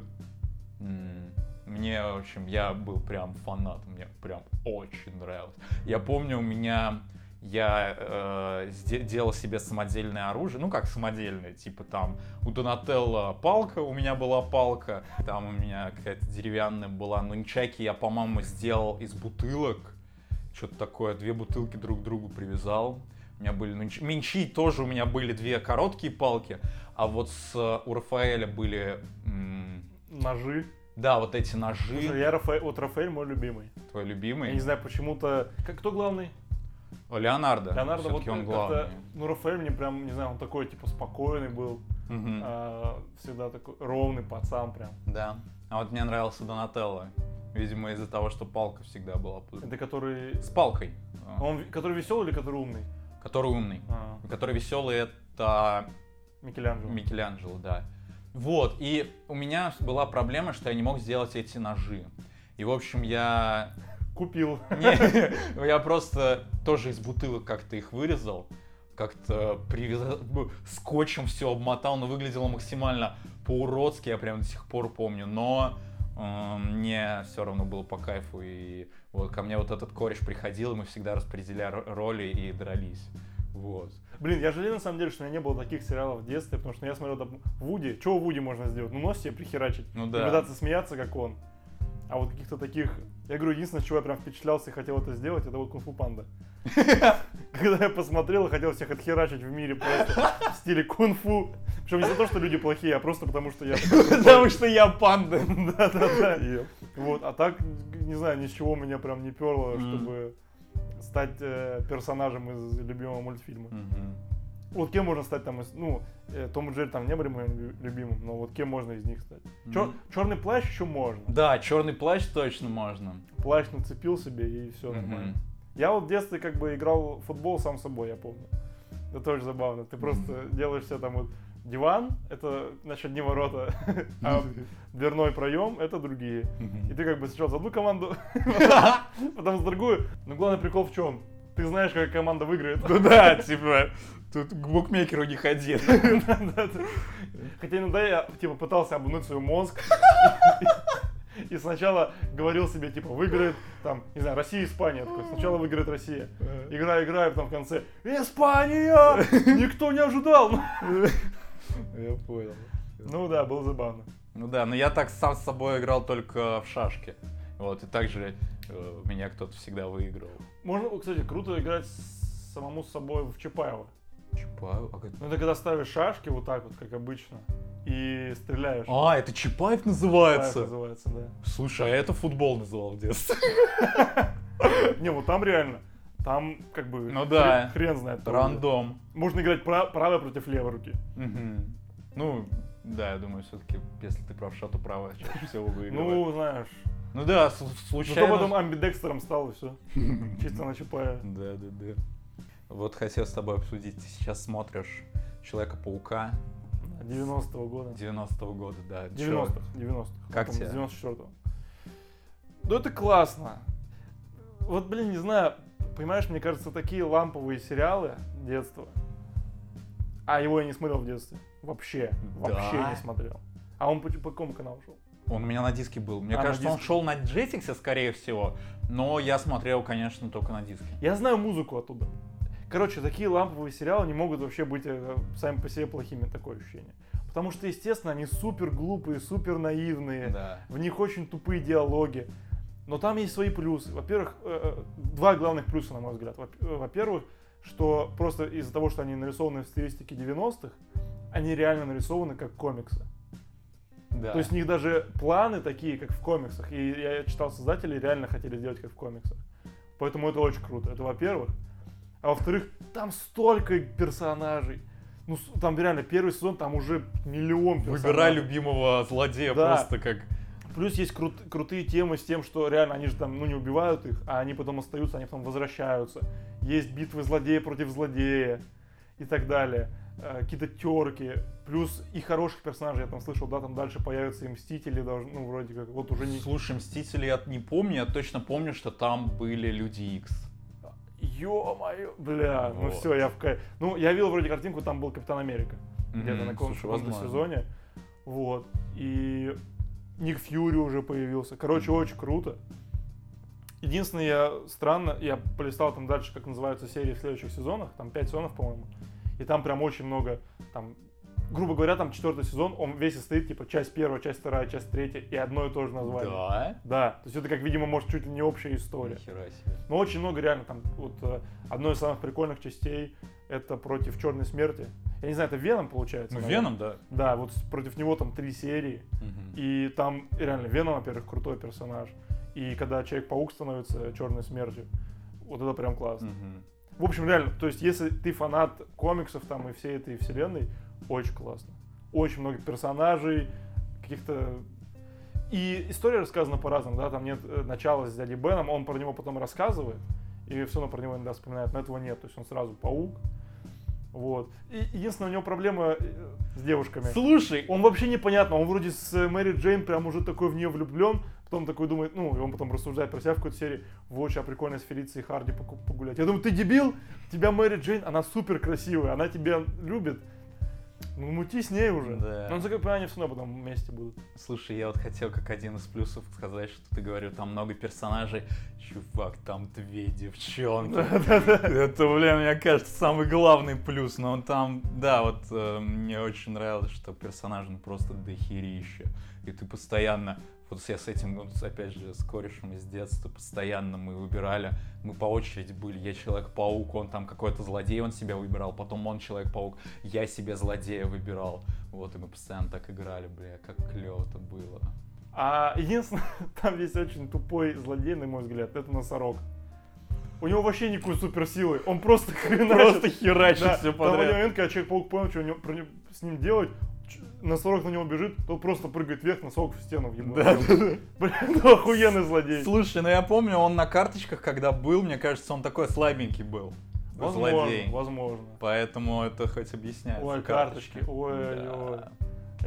мне, в общем, я был прям фанатом, мне прям очень нравилось. Я помню, у меня я э, делал себе самодельное оружие, ну как самодельное, типа там у Донателло палка, у меня была палка, там у меня какая-то деревянная была, нунчаки я, по-моему, сделал из бутылок, что-то такое, две бутылки друг к другу привязал. У меня были нунч- менчи тоже у меня были две короткие палки, а вот с, э, у Рафаэля были, м, Ножи. Да, вот эти ножи. Слушай, я Рафаэль, вот Рафаэль мой любимый. Твой Я любимый? не знаю, почему-то... Кто главный? Леонардо. Леонардо, вот он главный. Ну, Рафаэль мне прям, не знаю, он такой, типа, спокойный был. Мгм. а, всегда такой ровный пацан прям. Да. А вот мне нравился Донателло. Видимо, из-за того, что палка всегда была. Это который... С палкой. А, Он, который веселый или который умный? Который умный. А, Который веселый, это Микеланджело. Микеланджело, да. Вот, и у меня была проблема, что я не мог сделать эти ножи. И, в общем, я... Купил. Не, я просто тоже из бутылок как-то их вырезал, как-то привязал, ну, скотчем все обмотал, но выглядело максимально по-уродски, я прям до сих пор помню, но э, мне все равно было по кайфу, и вот ко мне вот этот кореш приходил, и мы всегда распределяли ро- роли и дрались, вот. Блин, я жалею на самом деле, что у меня не было таких сериалов в детстве, потому что я смотрел там Вуди. Что Вуди можно сделать? Ну, нос себе прихерачить. Ну И да. пытаться смеяться, как он. А вот каких-то таких... Я говорю, единственное, чего я прям впечатлялся и хотел это сделать, это вот Кунг-фу Панда. Когда я посмотрел и хотел всех отхерачить в мире просто в стиле кунг-фу. Причем не за то, что люди плохие, а просто потому, что я... Потому что я панда. Да-да-да. Вот, а так, не знаю, ни с чего меня прям не перло, чтобы стать э, персонажем из любимого мультфильма. Мгм. Вот кем можно стать там, из- ну, э, Том и Джерри там не были моим лю- любимым, но вот кем можно из них стать? Мгм. Черный плащ еще можно. Да, черный плащ точно можно. Плащ нацепил себе и все Мгм. нормально. Я вот в детстве как бы играл в футбол сам собой, я помню. Это очень забавно. Ты просто делаешь себе там вот диван, это, значит, одни ворота, а дверной проем это другие. И ты как бы сначала за одну команду, потом за другую. Но главный прикол в чем? Ты знаешь, какая команда выиграет. Ну да, типа, тут к букмекеру не ходи. Хотя иногда я типа пытался обмануть свой мозг. И сначала говорил себе, типа, выиграет, там, не знаю, Россия, Испания. Такой, сначала выиграет Россия. Игра, играю, потом в конце, Испания! Никто не ожидал! Я понял. Ну да, было забавно. Ну да, но я так сам с собой играл только в шашки. Вот, и также э, меня кто-то всегда выигрывал. Можно, кстати, круто играть с- самому с собой в Чапаева. Чапаев? А, как- Ну это когда ставишь шашки вот так вот, как обычно, и стреляешь. А, это Чапаев Чапаев называется? называется, да. Слушай, а я это футбол называл в детстве. Не, вот там реально. Там как бы Ну да. хрен, хрен знает. Рандом. Можно играть пра- правой против левой руки. Мгм. Ну, да, я думаю, все-таки, если ты правша, то правая чаще всего выигрывает. Ну, знаешь. Ну да, Ну, случайно. кто потом амбидекстером стал и все. Чисто на Чапаева. Да, да, да. Вот хотел с тобой обсудить. Ты сейчас смотришь Человека-паука 90-го года. 90-го года, да. Чё? 90-х. 90-х. Как тебе? С 94-го. Ну это классно. Вот, блин, не знаю, понимаешь, мне кажется, такие ламповые сериалы детства. А его я не смотрел в детстве. Вообще. Вообще Да? не смотрел. А он по, по какому каналу шел? Он у меня на диске был. Мне А, кажется, он шел на Jetix, скорее всего. Но я смотрел, конечно, только на диске. Я знаю музыку оттуда. Короче, такие ламповые сериалы не могут вообще быть э, сами по себе плохими, такое ощущение. Потому что, естественно, они супер глупые, супер наивные. Да. В них очень тупые диалоги. Но там есть свои плюсы. Во-первых, э, э, два главных плюса, на мой взгляд. Э, Во-первых, что просто из-за того, что они нарисованы в стилистике 90-х, они реально нарисованы как комиксы. Да. То есть у них даже планы такие, как в комиксах. И я читал создателей, реально хотели сделать как в комиксах. Поэтому это очень круто. Это во-первых. А во-вторых, там столько персонажей. Ну, там реально первый сезон, там уже миллион персонажей. Выбирай любимого злодея Да. просто как... Плюс есть крут- крутые темы с тем, что реально они же там, ну, не убивают их, а они потом остаются, они потом возвращаются. Есть битвы злодея против злодея и так далее. Э, Какие-то терки. Плюс и хороших персонажей, я там слышал, да, там дальше появятся и Мстители, даже, ну, вроде как, вот уже не... Слушай, Мстители я не помню, я точно помню, что там были Люди Икс. Ё-моё, бля, ну Вот. все, я в кайф. Ну, я видел вроде картинку, там был Капитан Америка. Где-то Мгм, на каком-то сезоне. Вот. И Ник Фьюри уже появился. Короче, очень круто. Единственное, я странно, я полистал там дальше, как называются серии в следующих сезонах, там 5 сезонов, по-моему, и там прям очень много, там, грубо говоря, там четвертый сезон, он весь состоит, типа, часть первая, часть вторая, часть третья, и одно и то же название. Да? Да, то есть это как, видимо, может, чуть ли не общая история. Нихера себе. Но очень много реально там, вот, э, одной из самых прикольных частей, это против Черной Смерти. Я не знаю, это Веном получается? Ну, наверное? Веном, да. Да, вот против него там три серии. Мгм. И там реально Веном, во-первых, крутой персонаж. И когда Человек-паук становится черной смертью, вот это прям классно. Мгм. В общем, реально, то есть если ты фанат комиксов там и всей этой вселенной, очень классно. Очень много персонажей, каких-то... И история рассказана по-разному, да, там нет э, начала с дядей Беном, он про него потом рассказывает, и все равно про него иногда вспоминает, но этого нет, то есть он сразу паук. Вот. И единственная у него проблема э, с девушками. Слушай, Он вообще непонятно, он вроде с Мэри Джейн прям уже такой в нее влюблен, потом такой думает, ну, и он потом рассуждает про себя в какой-то серии, вот, а прикольно с Фелицией Харди погулять. Я думаю, ты дебил, тебя Мэри Джейн, она супер красивая, она тебя любит, ну, мути с ней уже. Да. Но, насколько я понимаю, они все равно потом вместе будут. Слушай, я вот хотел как один из плюсов сказать, что ты говорил, там много персонажей. Чувак, там две девчонки. Это, блин, мне кажется, самый главный плюс. Но там, да, вот э, мне очень нравилось, что персонажи ну, просто дохерища. И ты постоянно, вот я с этим, вот, опять же, с корешем из детства, постоянно мы выбирали, мы по очереди были, я Человек-паук, он там какой-то злодей, он себя выбирал, потом он Человек-паук, я себе злодея выбирал. Вот, и мы постоянно так играли, бля, как клево-то было. А единственное, там есть очень тупой злодей, на мой взгляд, это носорог. У него вообще никакой суперсилы, он просто хреначит. Просто херачит Да, все там подряд. момент, когда Человек-паук понял, что у него- с ним делать, носорог на него бежит, тот просто прыгает вверх, носорог в стену въебал. Да. Блин, ну охуенный злодей. Слушай, ну я помню, он на карточках, когда был, мне кажется, он такой слабенький был. Возможно, злодей. возможно. Поэтому это хоть объясняет. Ой, карточки, ой, Да. ой.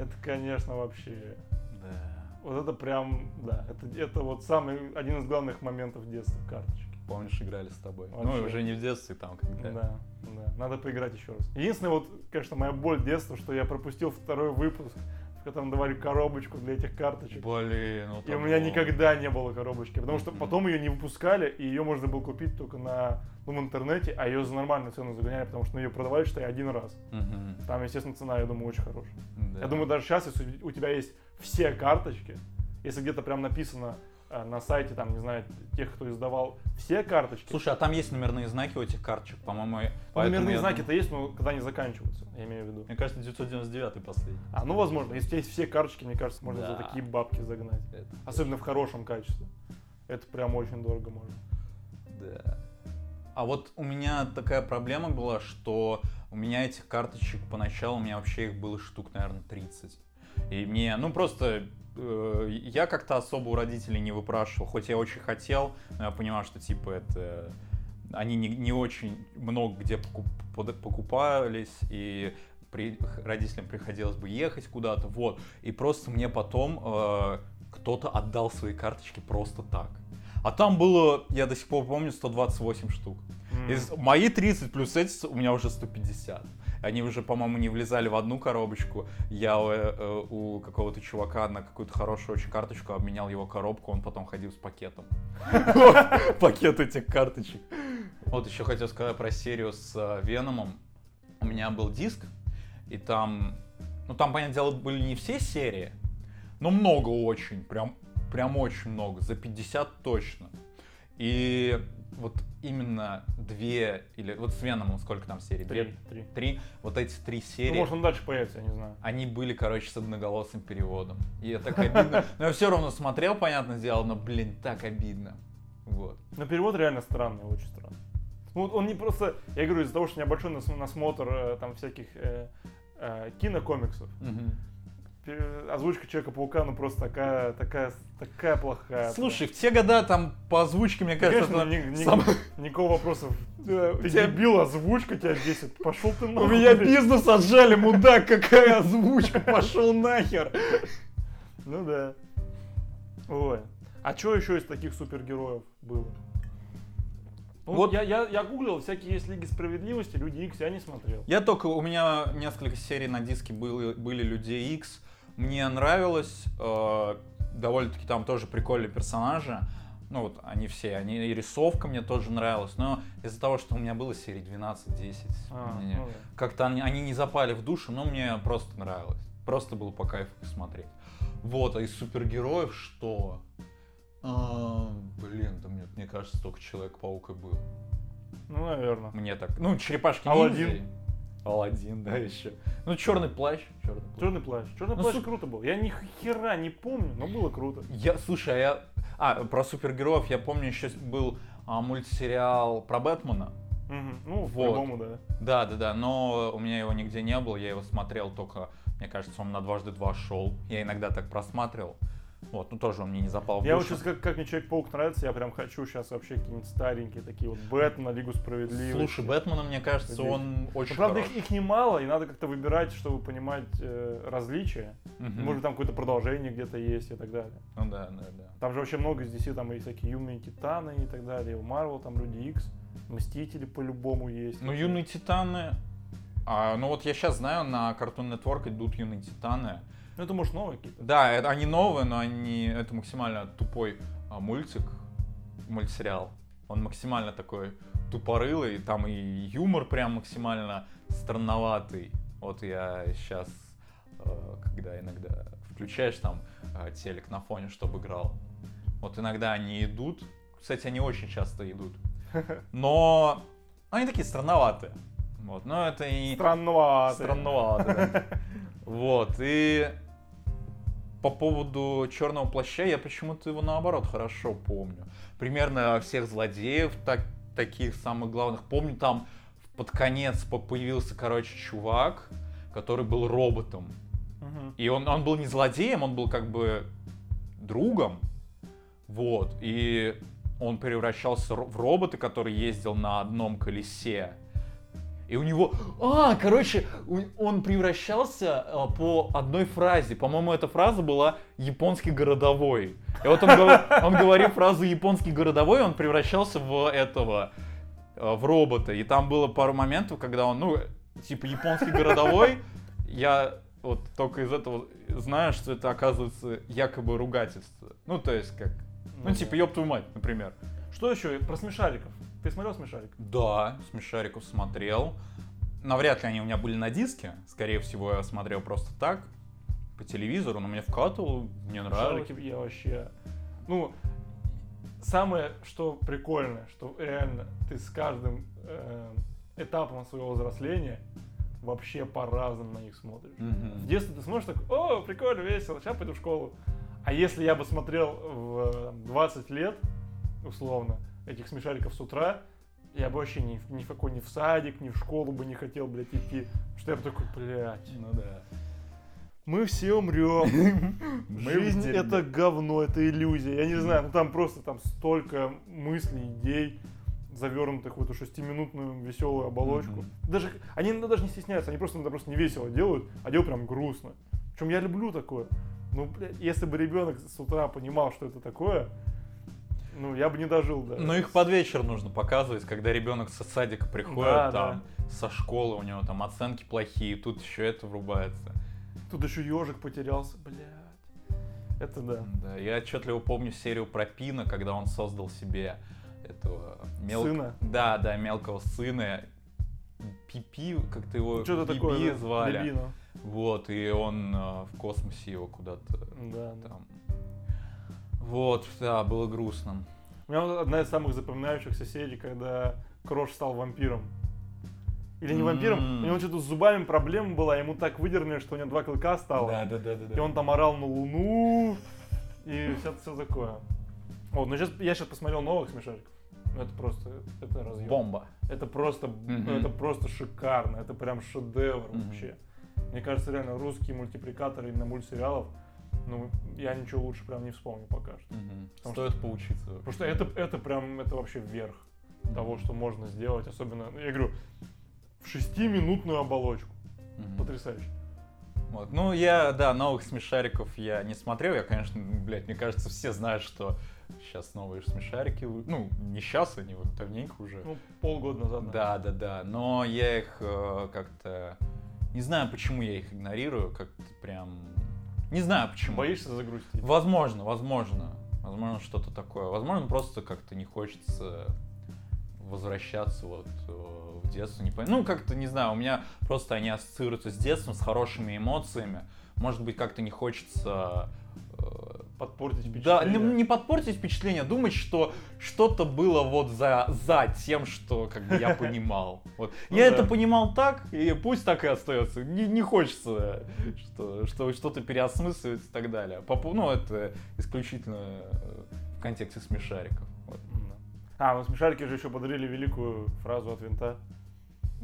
Это, конечно, вообще... Да. Вот это прям, да, это, это вот самый, один из главных моментов детства, карточки. Помнишь, играли с тобой. Ну, Вообще. и уже не в детстве, там, когда... Да, да, надо поиграть еще раз. Единственное, вот, конечно, моя боль детства, что я пропустил второй выпуск, в котором давали коробочку для этих карточек. Блин, ну И у меня было. никогда не было коробочки, потому что потом ее не выпускали, и ее можно было купить только на, ну, в интернете, а ее за нормальную цену загоняли, потому что ее продавали, считай, один раз. Мгм. Там, естественно, цена, я думаю, очень хорошая. Да. Я думаю, даже сейчас, если у тебя есть все карточки, если где-то прям написано на сайте, там, не знаю, тех, кто издавал все карточки, Слушай, а там есть номерные знаки у этих карточек, по-моему. ну, номерные знаки-то есть, но когда они заканчиваются, я имею в виду. Мне кажется, 999 последний. А, ну, возможно, если у тебя есть все карточки, мне кажется, можно за Да. такие бабки загнать. Это Особенно в хорошем качестве. Это прям очень дорого можно. Да. А вот у меня такая проблема была, что у меня этих карточек поначалу, у меня вообще их было штук, наверное, 30. И мне, ну просто, э, я как-то особо у родителей не выпрашивал, хоть я очень хотел, но я понимал, что типа это, они не, не очень много где покупались, и при- родителям приходилось бы ехать куда-то, вот. И просто мне потом э, кто-то отдал свои карточки просто так. А там было, я до сих пор помню, 128 штук. М. Из, мои 30 плюс эти у меня уже 150. Они уже, по-моему, не влезали в одну коробочку. Я э, э, у какого-то чувака на какую-то хорошую очень карточку обменял его коробку, он потом ходил с пакетом. Пакет этих карточек. Вот еще хотел сказать про серию с э, Веномом. У меня был диск, и там, ну там, понятное дело, были не все серии, но много очень, прям, прям очень много, за 50 точно. И вот именно две, или вот с Веномом сколько там серий? Три. Две? Три. Три. Вот эти три серии. Ну, может, он дальше появится, я не знаю. Они были, короче, с одноголосым переводом. И это так обидно. Но я все равно смотрел, понятное дело, но, блин, так обидно. Вот. Но перевод реально странный, очень странный. Ну, вот он не просто, я говорю, из-за того, что у меня большой нас- насмотр э, там всяких э, э, кинокомиксов, пе- озвучка Человека-паука, ну просто такая, такая, такая плохая. Слушай, в те года там по озвучке, мне кажется, Конечно, ни- ни- сам- никакого вопроса. Да, у Ты тебя- дебил, озвучка тебя бесит. Пошел ты У нахуй. меня бизнес отжали, мудак, какая озвучка, пошел нахер. Ну да. Ой. А что еще из таких супергероев было? Ну, Вот- я, я, я гуглил, всякие есть Лиги Справедливости, Люди Икс, я не смотрел. Я только, у меня несколько серий на диске были, были Людей X. Мне нравилось, э, довольно-таки там тоже прикольные персонажи. Ну вот они все, они и рисовка мне тоже нравилась, но из-за того, что у меня было серий 12-10, А, мне- ну да. как-то они, они не запали в душу, но мне просто нравилось. Просто было по кайфу смотреть. Вот, а из супергероев что? А, блин, да мне, мне кажется, только Человек-паук и был. Ну, наверное. Мне так. Ну, черепашки Аладдин. Аладдин, да, еще. Ну, черный плащ. Черный плащ. Черный плащ. Черный Ну, плащ су- круто был. Я ни хера не помню, но было круто. Я, слушай, а я. А, про супергероев я помню, еще был а, мультсериал про Бэтмена. Мгм. Ну, Вот. по-любому, да. Да, да, да, но у меня его нигде не было, я его смотрел только, мне кажется, он на дважды два шел. Я иногда так просматривал. Вот, ну тоже он мне не запал в Я вот сейчас, как, как мне Человек-паук нравится, я прям хочу сейчас вообще какие-нибудь старенькие такие вот Бэтмена, Лигу Справедливости. Слушай, Бэтмена, мне кажется, Здесь. он Ну, очень правда, хорош. их, их немало, и надо как-то выбирать, чтобы понимать э, различия. Мгм. Может, там какое-то продолжение где-то есть и так далее. Ну да, да, да. Там же вообще много из DC, там и всякие юные титаны и так далее. У Марвел там Люди Икс, Мстители по-любому есть. Ну, Юные Титаны... А, ну вот я сейчас знаю, на Cartoon Network идут Юные Титаны. Ну, это, может, новые какие-то. Да, это, они новые, но они, это максимально тупой а, мультик, мультсериал. Он максимально такой тупорылый, там и юмор прям максимально странноватый. Вот я сейчас, когда иногда включаешь там э, телек на фоне, чтобы играл, вот иногда они идут, кстати, они очень часто идут, но они такие странноватые. Вот, но это и... Странновато. Странновато, да. Вот, и по поводу черного плаща я почему-то его наоборот хорошо помню. Примерно всех злодеев, так, таких самых главных. Помню, там под конец по- появился, короче, чувак, который был роботом. Мгм. И он, он был не злодеем, он был как бы другом. Вот. И он превращался в робота, который ездил на одном колесе. И у него... А, короче, он превращался э, по одной фразе. По-моему, эта фраза была «японский городовой». И вот он, он говорил фразу «японский городовой», он превращался в этого, э, в робота. И там было пару моментов, когда он, ну, типа «японский городовой», я вот только из этого знаю, что это оказывается якобы ругательство. Ну, то есть как... Ну, Ну типа, ёб твою мать, например. Что еще про смешариков? Ты смотрел смешариков? Да, смешариков смотрел. Навряд ли они у меня были на диске. Скорее всего, я смотрел просто так, по телевизору, но мне вкатывал, мне нравилось. Смешарики я вообще... Ну, самое, что прикольное, что реально ты с каждым э, этапом своего взросления вообще по-разному на них смотришь. В Мгм. детстве ты смотришь так, о, прикольно, весело, сейчас пойду в школу. А если я бы смотрел в 20 лет, условно, этих смешариков с утра, я бы вообще ни, в- ни в какой, ни в садик, ни в школу бы не хотел, блядь, идти. Что я бы такой, блядь, Ну да. мы все умрем. Жизнь это говно, это иллюзия. Я не знаю, ну там просто там столько мыслей, идей, завернутых в эту шестиминутную веселую оболочку. Даже они иногда даже не стесняются, они просто иногда просто не весело делают, а делают прям грустно. Причем я люблю такое. Ну, блядь, если бы ребенок с утра понимал, что это такое, ну, я бы не дожил, да. Но их под вечер нужно показывать, когда ребенок со садика приходит, Да, там, со школы, у него там оценки плохие, тут еще это врубается. Тут еще ежик потерялся, блядь. Это да. Да, я отчетливо помню серию про Пина, когда он создал себе этого мел- Сына? Да, да, мелкого сына. Пипи, как-то его Что-то Биби такое. да, звали. Бибино. Вот, и он э, в космосе его куда-то Да, да. Вот, да, было грустно. У меня одна из самых запоминающихся серий, когда Крош стал вампиром. Или не вампиром, у него что-то с зубами проблема была, ему так выдернули, что у него два клыка стало. да, да, да, И он там орал на Луну, и все, все такое. Вот, ну сейчас я сейчас посмотрел новых смешариков. Это просто, это разъем. Бомба. Это просто, Мгм. это просто шикарно, это прям шедевр Мгм. вообще. Мне кажется, реально русские мультипликаторы именно мультсериалов, ну я ничего лучше прям не вспомню пока что. Мгм. Потому Стоит поучиться. Потому что это, это прям, это вообще верх того, что можно сделать, особенно, я говорю, в шестиминутную оболочку. Мгм. Потрясающе. Вот. Ну, я, да, новых смешариков я не смотрел. Я, конечно, блядь, мне кажется, все знают, что сейчас новые смешарики. Ну, не сейчас, они вот давненько уже. Ну, полгода назад. Да, да, да. Но я их э, как-то... Не знаю, почему я их игнорирую. Как-то прям... Не знаю, почему. Боишься загрустить? Возможно, возможно. Возможно, что-то такое. Возможно, просто как-то не хочется возвращаться вот э, в детство. Не пон- Ну, как-то, не знаю, у меня просто они ассоциируются с детством, с хорошими эмоциями. Может быть, как-то не хочется... Подпортить да, впечатление. не, не подпортить впечатление, а думать, что что-то было вот за, за тем, что как бы я понимал. Вот. Ну я да. это понимал так, и пусть так и остается. Не, не хочется что, что, что-то переосмысливать и так далее. По пов- ну, это исключительно э, в контексте смешариков. Вот. Да. А, ну смешарики же еще подарили великую фразу от винта.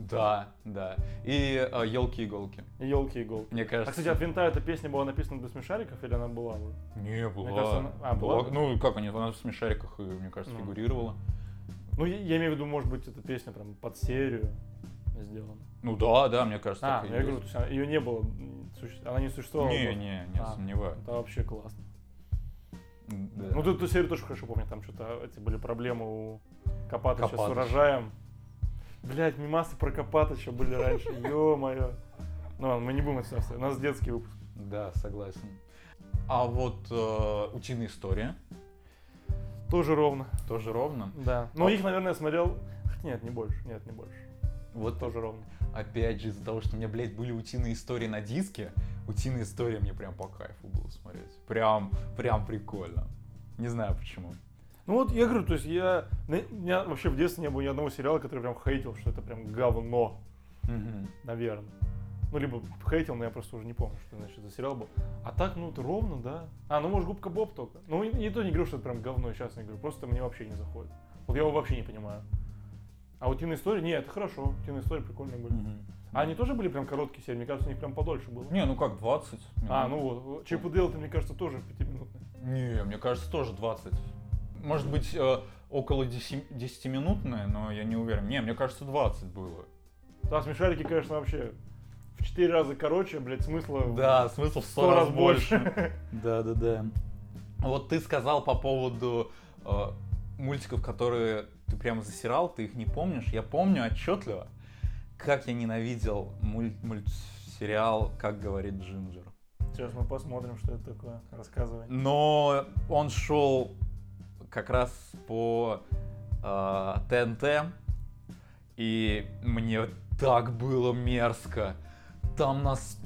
Да, да. И елки-иголки. Елки иголки. Мне А, кажется... кстати, от винта эта песня была написана для смешариков или она была? Не, была. Мне кажется, она- а, была? Ну, как они, она в смешариках, мне кажется, Ну. фигурировала. Ну, я, я имею в виду, может быть, эта песня прям под серию сделана. Ну да, да, мне кажется, А, так и я говорю, то есть ее не было, она не существовала. Не, не, не А, сомневаюсь. Это вообще классно. Да. Ну, ты эту серию тоже хорошо помню, там что-то эти были проблемы у Копатыча с Копатыч. урожаем. Блять, мимасы про Копатыча были раньше, ё-моё. Ну ладно, мы не будем это оставить. У нас детский выпуск. Да, согласен. А вот э, утиная история Тоже ровно. тоже ровно. Да. Но А- их, наверное, я смотрел... Нет, не больше. Нет, не больше. Вот Тоже ровно. опять же из-за того, что у меня, блядь, были утиные истории на диске, утиные истории мне прям по кайфу было смотреть. Прям, прям прикольно. Не знаю почему. Ну вот я говорю, то есть я... У меня вообще в детстве не было ни одного сериала, который прям хейтил, что это прям говно, Мгм. наверное. Ну, либо хейтил, но я просто уже не помню, что значит за сериал был. А так, ну, это ровно, да. А, ну, может, Губка Боб только. Ну, и, и то не говорю, что это прям говно, сейчас не говорю. Просто мне вообще не заходит. Вот я его вообще не понимаю. А утиные истории, нет, это хорошо. Утиные истории прикольные были. Мгм. А они тоже были прям короткие серии? Мне кажется, у них прям подольше было. Не, ну как, 20 минут? А, ну вот. Чип и Дейл, мне кажется, тоже пятиминутные. Не, мне кажется, тоже 20. Может быть, э, около 10-минутное, но я не уверен. Не, мне кажется, 20 было. Да, смешарики, конечно, вообще в 4 раза короче, блядь, смысла... Да, смысл в 100, 100 раз, раз больше. Да, да, да. Вот ты сказал по поводу э, мультиков, которые ты прямо засирал, ты их не помнишь. Я помню отчетливо, как я ненавидел муль мультсериал «Как говорит Джинджер». Сейчас мы посмотрим, что это такое. Рассказывай. Но он шел как раз по э, ТНТ, и мне так было мерзко. Там нас...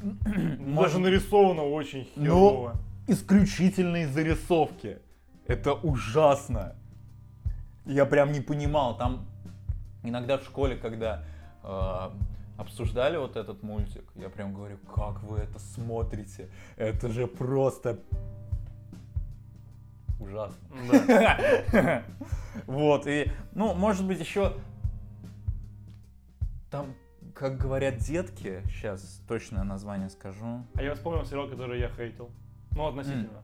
Даже нарисовано очень херово. исключительные зарисовки. Это ужасно. Я прям не понимал. Там иногда в школе, когда э, обсуждали вот этот мультик, я прям говорю, как вы это смотрите? Это же просто ужасно. Да. Вот, и, ну, может быть, еще там, как говорят детки, сейчас точное название скажу. А я вспомнил сериал, который я хейтил. Ну, относительно.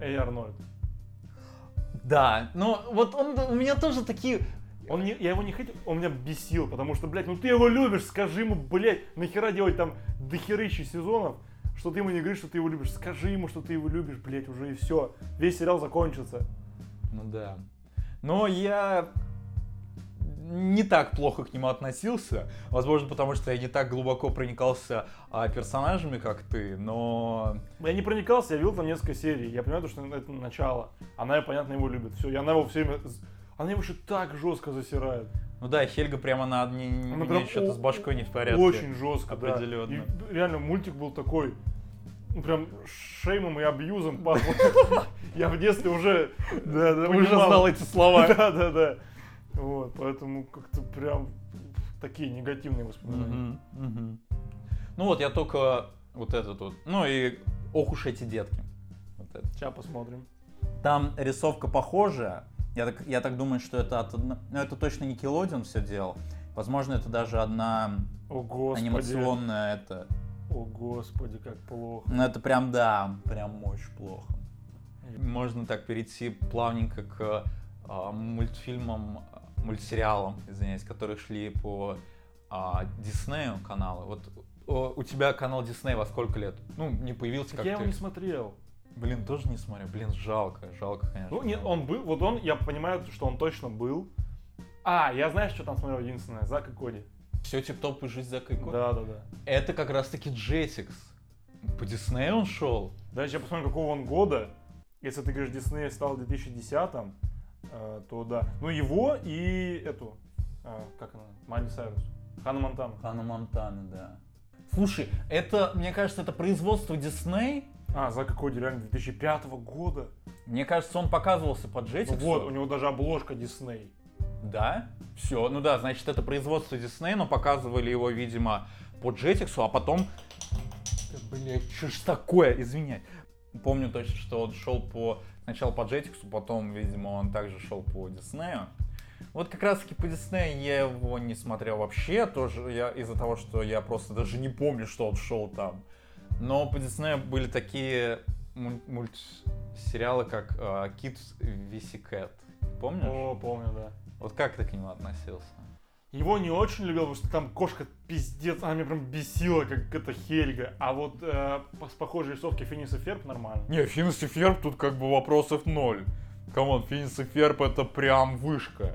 Эй, Арнольд. Да, ну вот он у меня тоже такие он не, я его не хотел, он меня бесил, потому что, блядь, ну ты его любишь, скажи ему, блядь, нахера делать там дохерыщи сезонов, что ты ему не говоришь, что ты его любишь, скажи ему, что ты его любишь, блядь, уже и все, весь сериал закончится. Ну да. Но я не так плохо к нему относился. Возможно, потому что я не так глубоко проникался а, персонажами, как ты, но... Я не проникался, я видел там несколько серий. Я понимаю, что это начало. Она, понятно, его любит. Все, и она его все время она его еще так жестко засирает. Ну да, Хельга прямо на не, Она прям что-то с башкой не в порядке. Очень жестко, определенно. Да. И реально мультик был такой, прям шеймом и абьюзом пахло. Я в детстве уже да, да, уже знал эти слова. Да, да, да. Вот, поэтому как-то прям такие негативные воспоминания. Ну вот я только вот этот вот. Ну и ох уж эти детки. Вот это. Сейчас посмотрим. Там рисовка похожая, я так, я так думаю, что это от... Ну, это точно не Никелодион все делал. Возможно, это даже одна О, господи. анимационная это... О, господи, как плохо. Ну, это прям, да, прям очень плохо. Можно так перейти плавненько к а, мультфильмам, мультсериалам, извиняюсь, которые шли по а, Диснею каналы. Вот о, у тебя канал Дисней во сколько лет? Ну, не появился так как Я ты. его не смотрел. Блин, тоже не смотрю. Блин, жалко, жалко, конечно. Ну, нет, он был, вот он, я понимаю, что он точно был. А, я знаю, что там смотрел единственное, Зак и Коди. Все тип-топ и жизнь Зака и Коди? Да, да, да. Это как раз таки Джетикс. По Диснею он шел. Дальше я посмотрю, какого он года. Если ты говоришь, Дисней стал в 2010-м, э, то да. Ну, его и эту, э, как она, Майли Сайрус. Ханна Монтана. Ханна Монтана, да. Слушай, это, мне кажется, это производство Дисней, а, Зака Коди реально 2005 года. Мне кажется, он показывался под Jetix. Ну вот, у него даже обложка Дисней. Да? Все, ну да, значит, это производство Дисней, но показывали его, видимо, по Jetix, а потом... Блять, что ж такое, извиняй. Помню точно, что он шел по... Сначала по Jetix, потом, видимо, он также шел по Диснею. Вот как раз таки по Диснею я его не смотрел вообще, тоже я из-за того, что я просто даже не помню, что он шел там. Но по Диснею были такие мультсериалы, как uh, Kids VC Cat. Помнишь? О, помню, да. Вот как ты к нему относился? Его не очень любил, потому что там кошка пиздец, она меня прям бесила, как это Хельга. А вот э, с похожей рисовки Финис и Ферб нормально. Не, Финис и Ферб тут как бы вопросов ноль. Come on, Финес и Ферб это прям вышка.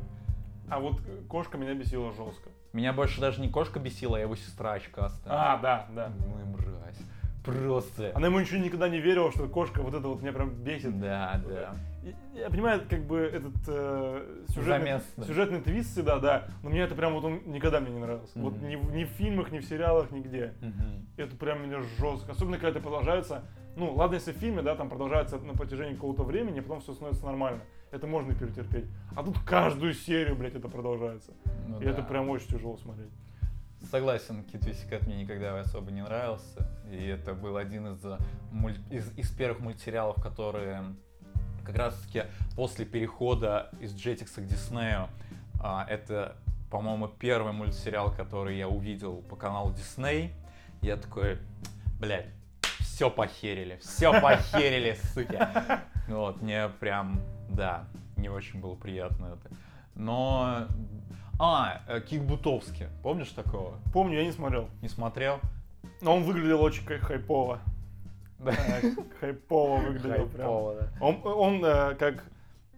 А вот кошка меня бесила жестко. Меня больше даже не кошка бесила, а его сестра очкастая. А, да, да. Ну и мразь. Просто. Она ему еще никогда не верила, что кошка вот это вот меня прям бесит. Да, да. Я, я понимаю, как бы этот э, сюжетный, сюжетный твист всегда, да, но мне это прям вот он никогда мне не нравился. Mm-hmm. Вот ни, ни в фильмах, ни в сериалах, нигде. Mm-hmm. Это прям меня жестко. Особенно, когда это продолжается, ну, ладно, если в фильме, да, там продолжается на протяжении какого-то времени, а потом все становится нормально. Это можно перетерпеть. А тут каждую серию, блядь, это продолжается. Ну, и да. это прям очень тяжело смотреть. Согласен, Кит Висикат мне никогда особо не нравился. И это был один из, э, мульт... из, из первых мультсериалов, которые как раз таки после перехода из Jetix к Диснею, а, это, по-моему, первый мультсериал, который я увидел по каналу Disney. Я такой, блядь, все похерили, все похерили, суки. Вот, мне прям, да, не очень было приятно это. Но... А, э, Кик Бутовский. Помнишь такого? Помню, я не смотрел. Не смотрел? Но он выглядел очень хайпово. Да. Э, Хайпово выглядел прям. Хайпово, да. Он, он э, как,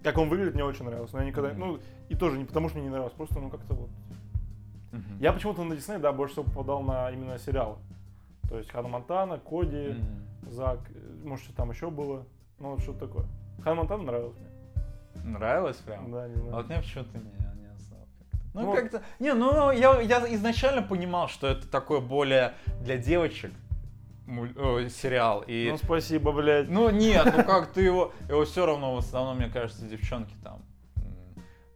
как он выглядит, мне очень нравился. Но я никогда, Мгм. ну, и тоже не потому, что мне не нравилось, просто, ну, как-то вот. Мгм. Я почему-то на Дисней, да, больше всего попадал на именно сериалы. То есть Ханна Монтана, Коди, Мгм. Зак, э, может, что там еще было. Ну, вот что-то такое. Ханна Монтана нравилась мне. Нравилось прям? Да, не А знаю. вот мне почему-то не. Ну, Ну, как-то... Не, ну, я, я изначально понимал, что это такое более для девочек сериал. И... Ну, спасибо, блядь. Ну, нет, ну как ты его... Его все равно, в основном, мне кажется, девчонки там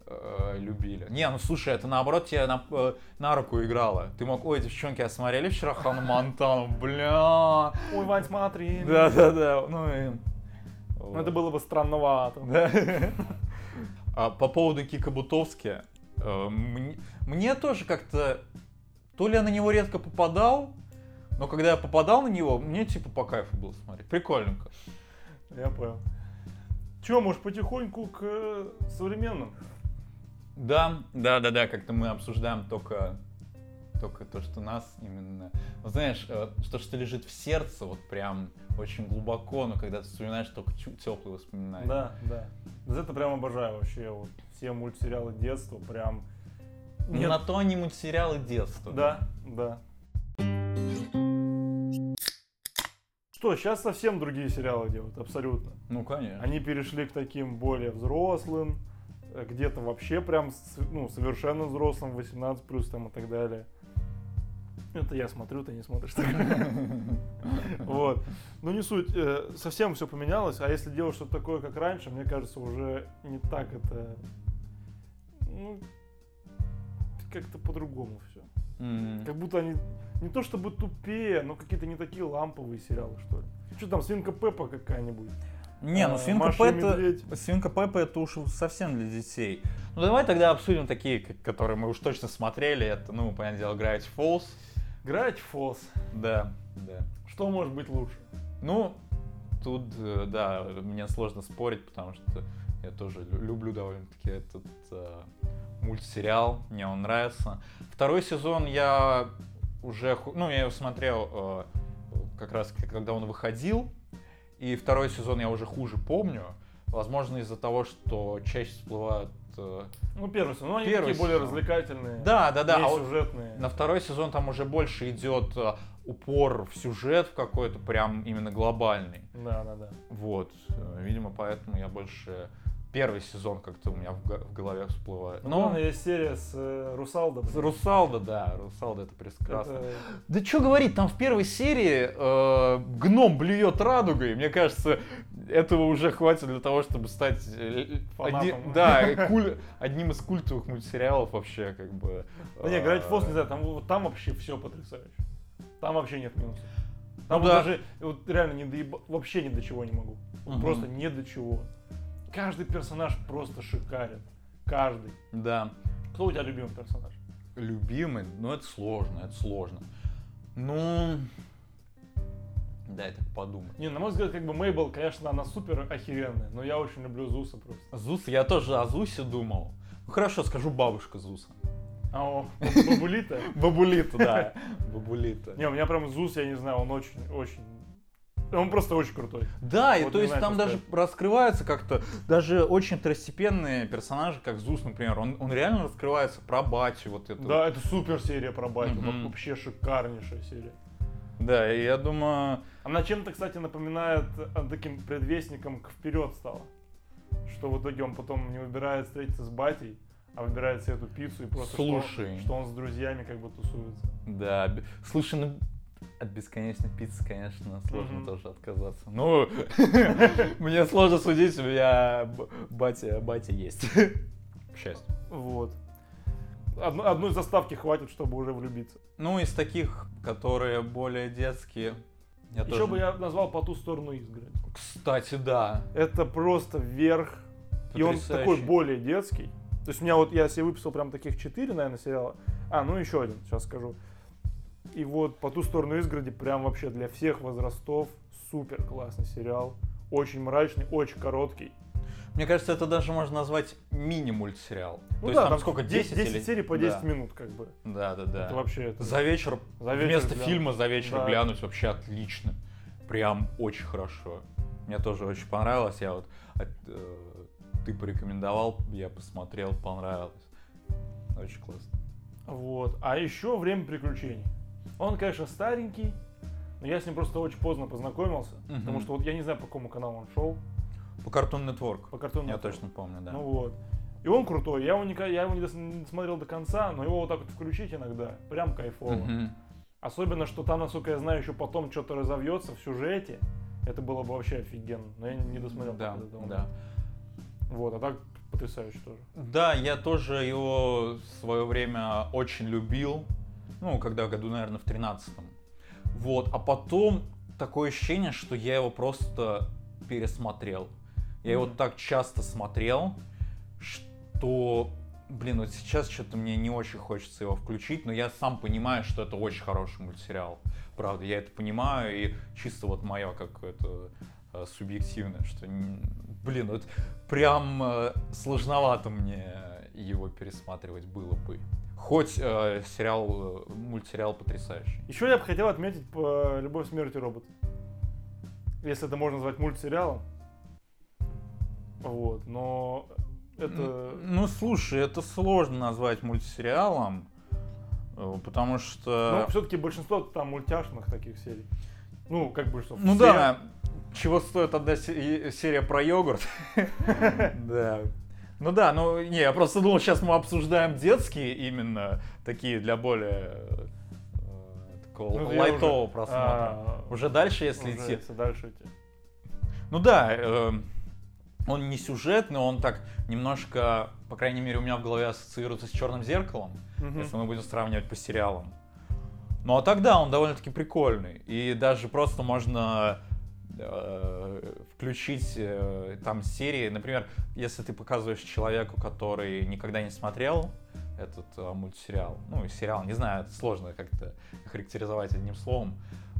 э, любили. Не, ну слушай, это наоборот тебе на, э, на руку играло. Ты мог, ой, девчонки, а смотрели вчера Хану Монтану? Бля. Ой, Вань, смотри. Да-да-да. Ну и... Ну, это было бы странновато. Да. А по поводу Кика Бутовски, мне, мне тоже как-то... То ли я на него редко попадал, но когда я попадал на него, мне типа по кайфу было смотреть. Прикольненько. Я понял. Че, может, потихоньку к э, современным? Да, да, да, да, как-то мы обсуждаем только, только то, что нас именно... Ну, знаешь, э, то, что лежит в сердце, вот прям очень глубоко, но когда ты вспоминаешь, только теплые воспоминания. Да, да. Это прям обожаю вообще. Вот все мультсериалы детства прям... Нет. На то они мультсериалы детства. Да, да. Что, сейчас совсем другие сериалы делают, абсолютно. Ну, конечно. Они перешли к таким более взрослым, э, где-то вообще прям ну, совершенно взрослым, 18 плюс там и так далее. Это я смотрю, ты не смотришь. так. Вот. Ну не суть, э, совсем все поменялось, а если делать что-то такое, как раньше, мне кажется, уже не так это... Ну, как-то по-другому все. М. Как будто они не то чтобы тупее, но какие-то не такие ламповые сериалы, что ли. Что там, Свинка Пеппа какая-нибудь? Не, ну А, свинка Маша Пеппа, свинка Пеппа это уж совсем для детей. Ну давай тогда обсудим такие, которые мы уж точно смотрели. Это, ну, понятное дело, Gravity Falls. Gravity Falls. Да, да. Что может быть лучше? Ну, тут, э, да, мне сложно спорить, потому что я тоже лю- люблю довольно-таки этот э, мультсериал, мне он нравится. Второй сезон я уже, ну, я его смотрел э, как раз когда он выходил, и второй сезон я уже хуже помню. Возможно, из-за того, что чаще всплывают... э, Ну, первый сезон. Ну, они Первый такие более развлекательные. Да, да, да. а вот сюжетные. на второй сезон там уже больше идет э, упор в сюжет в какой-то прям именно глобальный. Да, да, да. Вот, э, видимо, поэтому я больше первый сезон как-то у меня в, го- в голове всплывает. Ну, Но главное, есть серия с э, Русалдо. с Русалда, да, Русалда это прекрасно. Это- Да что говорить, там в первой серии э, гном блюет радугой. Мне кажется, этого уже хватит для того, чтобы стать э, одни- да, куль- одним из культовых мультсериалов вообще, как бы. Да не, э, Gravity Falls, не знаю, там, там вообще все потрясающе. Там вообще нет минусов. Там Ну вот да. даже вот реально не доеба- вообще ни до чего не могу. Мгм. Просто ни до чего. Каждый персонаж просто шикарен. Каждый. Да. Кто у тебя любимый персонаж? Любимый, ну это сложно, это сложно. Ну, дай так подумать. Не, на мой взгляд, как бы Мейбл, конечно, она супер охеренная, но я очень люблю Зуса просто. Зус, я тоже о Зусе думал. Ну хорошо, скажу бабушка Зуса. А о, Бабулита? Бабулита, да. Бабулита. Не, у меня прям Зус, я не знаю, он очень, очень... Он просто очень крутой. Да, и Вот то не есть там что даже раскрываются как-то даже очень второстепенные персонажи, как Зус, например. Он, он реально раскрывается про батю, вот это. Да, это супер серия про батю, Мгм. вообще шикарнейшая серия. Да, и я думаю, Она чем-то, кстати, напоминает э, таким предвестником к вперед стала. Что в итоге он потом не выбирает встретиться с батей, а выбирает себе эту пиццу и просто что- Слушай. Что, он с друзьями как бы тусуется. да. Слушай, ну от бесконечной пиццы, конечно, сложно Мгм. тоже отказаться. Ну, мне сложно судить, у меня батя, батя есть. К счастью. Вот. Одну- одной заставки хватит, чтобы уже влюбиться. Ну, из таких, которые более детские. Я Еще тоже- бы я назвал по ту сторону изгороди. Кстати, да. Это просто вверх. И он такой более детский. То есть у меня вот, я себе выписал прям таких четыре, наверное, сериала. А, ну еще один, сейчас скажу. И вот по ту сторону изгороди прям вообще для всех возрастов супер классный сериал. Очень мрачный, очень короткий. Мне кажется, это даже можно назвать мини-мультсериал. Ну То есть да, там там сколько, 10, 10 или... серий по 10 Да. минут, как бы. Да, да, да. Это вообще это... За вечер, За вечер вместо глянуть. фильма за вечер Да. глянуть вообще отлично. Прям очень хорошо. Мне тоже очень понравилось. Я вот от- э, ты порекомендовал, я посмотрел, понравилось. Очень классно. Вот. А еще «Время приключений». Он, конечно, старенький, но я с ним просто очень поздно познакомился. Мгм. Потому что вот я не знаю, по какому каналу он шел. По Cartoon Network. По картону. Я точно помню, да. Ну вот. И он крутой. Я его, никогда, я его не, не смотрел до конца, но его вот так вот включить иногда. Прям кайфово. Мгм. Особенно, что там, насколько я знаю, еще потом что-то разовьется в сюжете. Это было бы вообще офигенно. Но я не досмотрел. Да, этого. да. Вот, а так потрясающе тоже. Да, я тоже его в свое время очень любил. Ну, когда году, наверное, в тринадцатом. Вот, а потом такое ощущение, что я его просто пересмотрел. Я его так часто смотрел, что, блин, вот сейчас что-то мне не очень хочется его включить, но я сам понимаю, что это очень хороший мультсериал. Правда, я это понимаю, и чисто вот мое какое-то э, субъективное, что, блин, вот прям э, сложновато мне его пересматривать было бы. Хоть э, сериал, э, мультсериал потрясающий. Еще я бы хотел отметить по «Любовь, смерть и робот». Если это можно назвать мультсериалом. Вот, но это... Ну, слушай, это сложно назвать мультсериалом, э, потому что... Ну, все-таки большинство там мультяшных таких серий. Ну, как что. Ну все- да, чего стоит одна се- серия про йогурт. Да. Ну да, ну не, я просто думал, сейчас мы обсуждаем детские именно, такие для более э, такого Ну, лайтового уже- просмотра. а, Уже дальше, если уже идти. если дальше идти. Ну да, э, он не сюжетный, он так немножко, по крайней мере, у меня в голове ассоциируется с черным зеркалом, Мгм. если мы будем сравнивать по сериалам. Ну а тогда он довольно-таки прикольный. И даже просто можно включить э, там серии. Например, если ты показываешь человеку, который никогда не смотрел этот э, мультсериал, ну, сериал, не знаю, это сложно как-то характеризовать одним словом,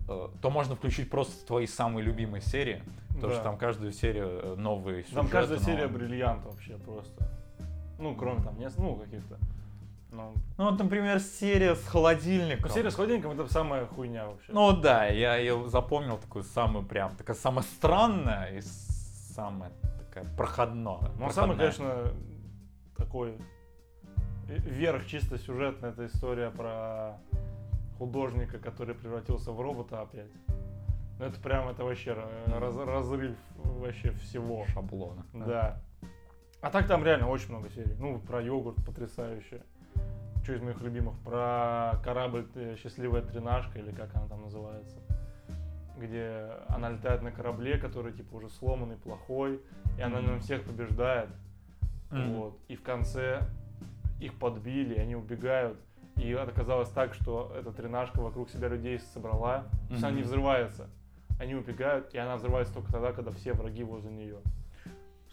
э, то можно включить просто твои самые любимые серии. Потому Да. что там каждую серию э, новые сюжеты. Там каждая серия новые. бриллиант вообще просто. Ну, кроме там, не, ну, каких-то. Ну, Ну, вот, например, серия с холодильником. ну, серия с холодильником это самая хуйня вообще. Ну да, я ее запомнил такую самую прям, такая самая странная и самая такая проходная. Ну, а самый, конечно, такой верх чисто сюжетный, это история про художника, который превратился в робота опять. Ну, это прям, это вообще ра- раз- разрыв вообще всего. шаблона. Да. А так там реально очень много серий. Ну, про йогурт потрясающе. Что из моих любимых? Про корабль э, «Счастливая тринашка» или как она там называется. Где она летает на корабле, который типа уже сломанный, плохой. И она на всех побеждает. Вот. И в конце их подбили, они убегают. И оказалось так, что эта тренажка вокруг себя людей собрала. То есть она не взрывается. Они убегают, и она взрывается только тогда, когда все враги возле нее.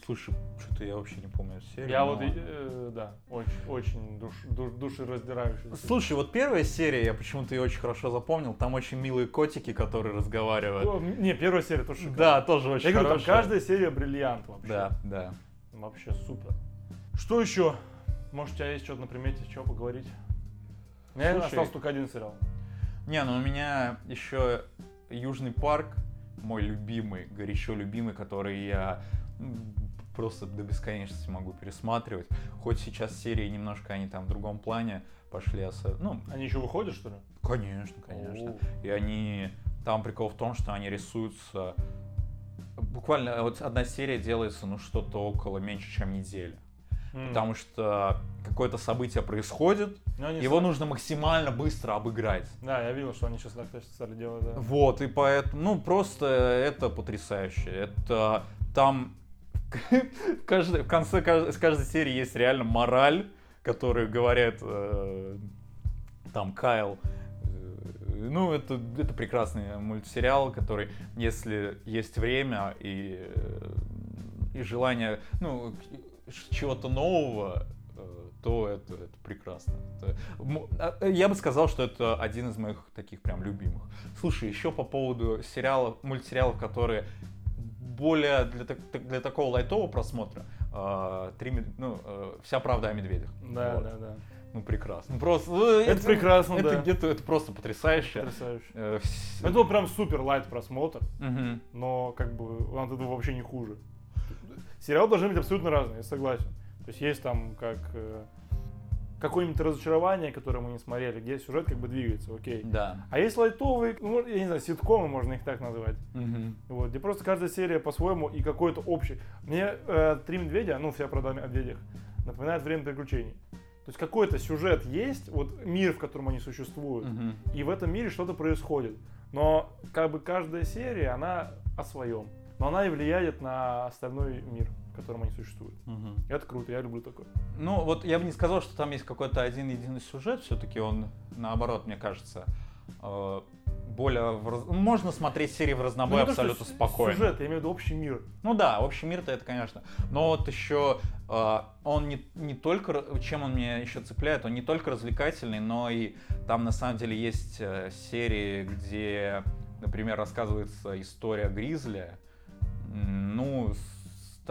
Слушай, что-то я вообще не помню серию. Я но- вот, э, да, очень, очень душ, душ, душераздирающий. Слушай, вот первая серия, я почему-то ее очень хорошо запомнил. Там очень милые котики, которые разговаривают. О, Не, первая серия тоже шикарная. Да, тоже очень Я говорю, там каждая серия бриллиант вообще. Да, да. Вообще супер. Что еще? Может, у тебя есть что-то на примете, что поговорить? Слушай. остался только один сериал. Не, ну у меня еще Южный парк, мой любимый, горячо любимый, который я просто до бесконечности могу пересматривать. Хоть сейчас серии немножко они там в другом плане пошли. осо- Ну, Они еще выходят, что ли? конечно, конечно. О. И они... Там прикол в том, что они рисуются... Буквально вот одна серия делается, ну, что-то около меньше, чем недели. Потому что какое-то событие происходит, Ну, его ста- нужно максимально быстро обыграть. Да, я видел, что они сейчас так стали делать, да. Вот, и поэтому, ну, просто это потрясающе. Это там в, каждой- в конце с каждой серии есть реально мораль, которую говорят э, там Кайл. Э, Ну, это, это прекрасный мультсериал, который, если есть время и, э, и желание, ну, чего-то нового, э, то это, это прекрасно. Это- а, я бы сказал, что это один из моих таких прям любимых. Слушай, еще по поводу сериалов, мультсериалов, которые более для, так- для такого лайтового просмотра э, три, ну, э, вся правда о медведях. Да, Вот. да, да. Ну прекрасно. Просто э, Это прекрасно, это, да. где-то это просто потрясающе. Потрясающе. Э, вс- Это был прям супер лайт просмотр, Мгм. но как бы он от этого вообще не хуже. Сериалы должны быть абсолютно разные, я согласен. То есть есть там как э, какое-нибудь разочарование, которое мы не смотрели, где сюжет как бы двигается, окей. Да. А есть лайтовые, ну, я не знаю, ситкомы, можно их так назвать. Мгм. Вот, где просто каждая серия по-своему и какой-то общий. Мне э, «Три медведя», ну, вся правда о медведях, напоминает «Время приключений». То есть какой-то сюжет есть, вот мир, в котором они существуют, Мгм. и в этом мире что-то происходит. Но как бы каждая серия, она о своем. Но она и влияет на остальной мир, котором они существуют. Мгм. Это круто, я люблю такое. Ну, вот я бы не сказал, что там есть какой-то один единый сюжет, все-таки он, наоборот, мне кажется, э, более... в раз- Можно смотреть серии в разнобой Ну, то, абсолютно с- спокойно. Сюжет, я имею в виду общий мир. Ну да, общий мир-то это, конечно. Но вот еще э, он не, не только, чем он меня еще цепляет, он не только развлекательный, но и там на самом деле есть э, серии, где, например, рассказывается история Гризли. Ну, с-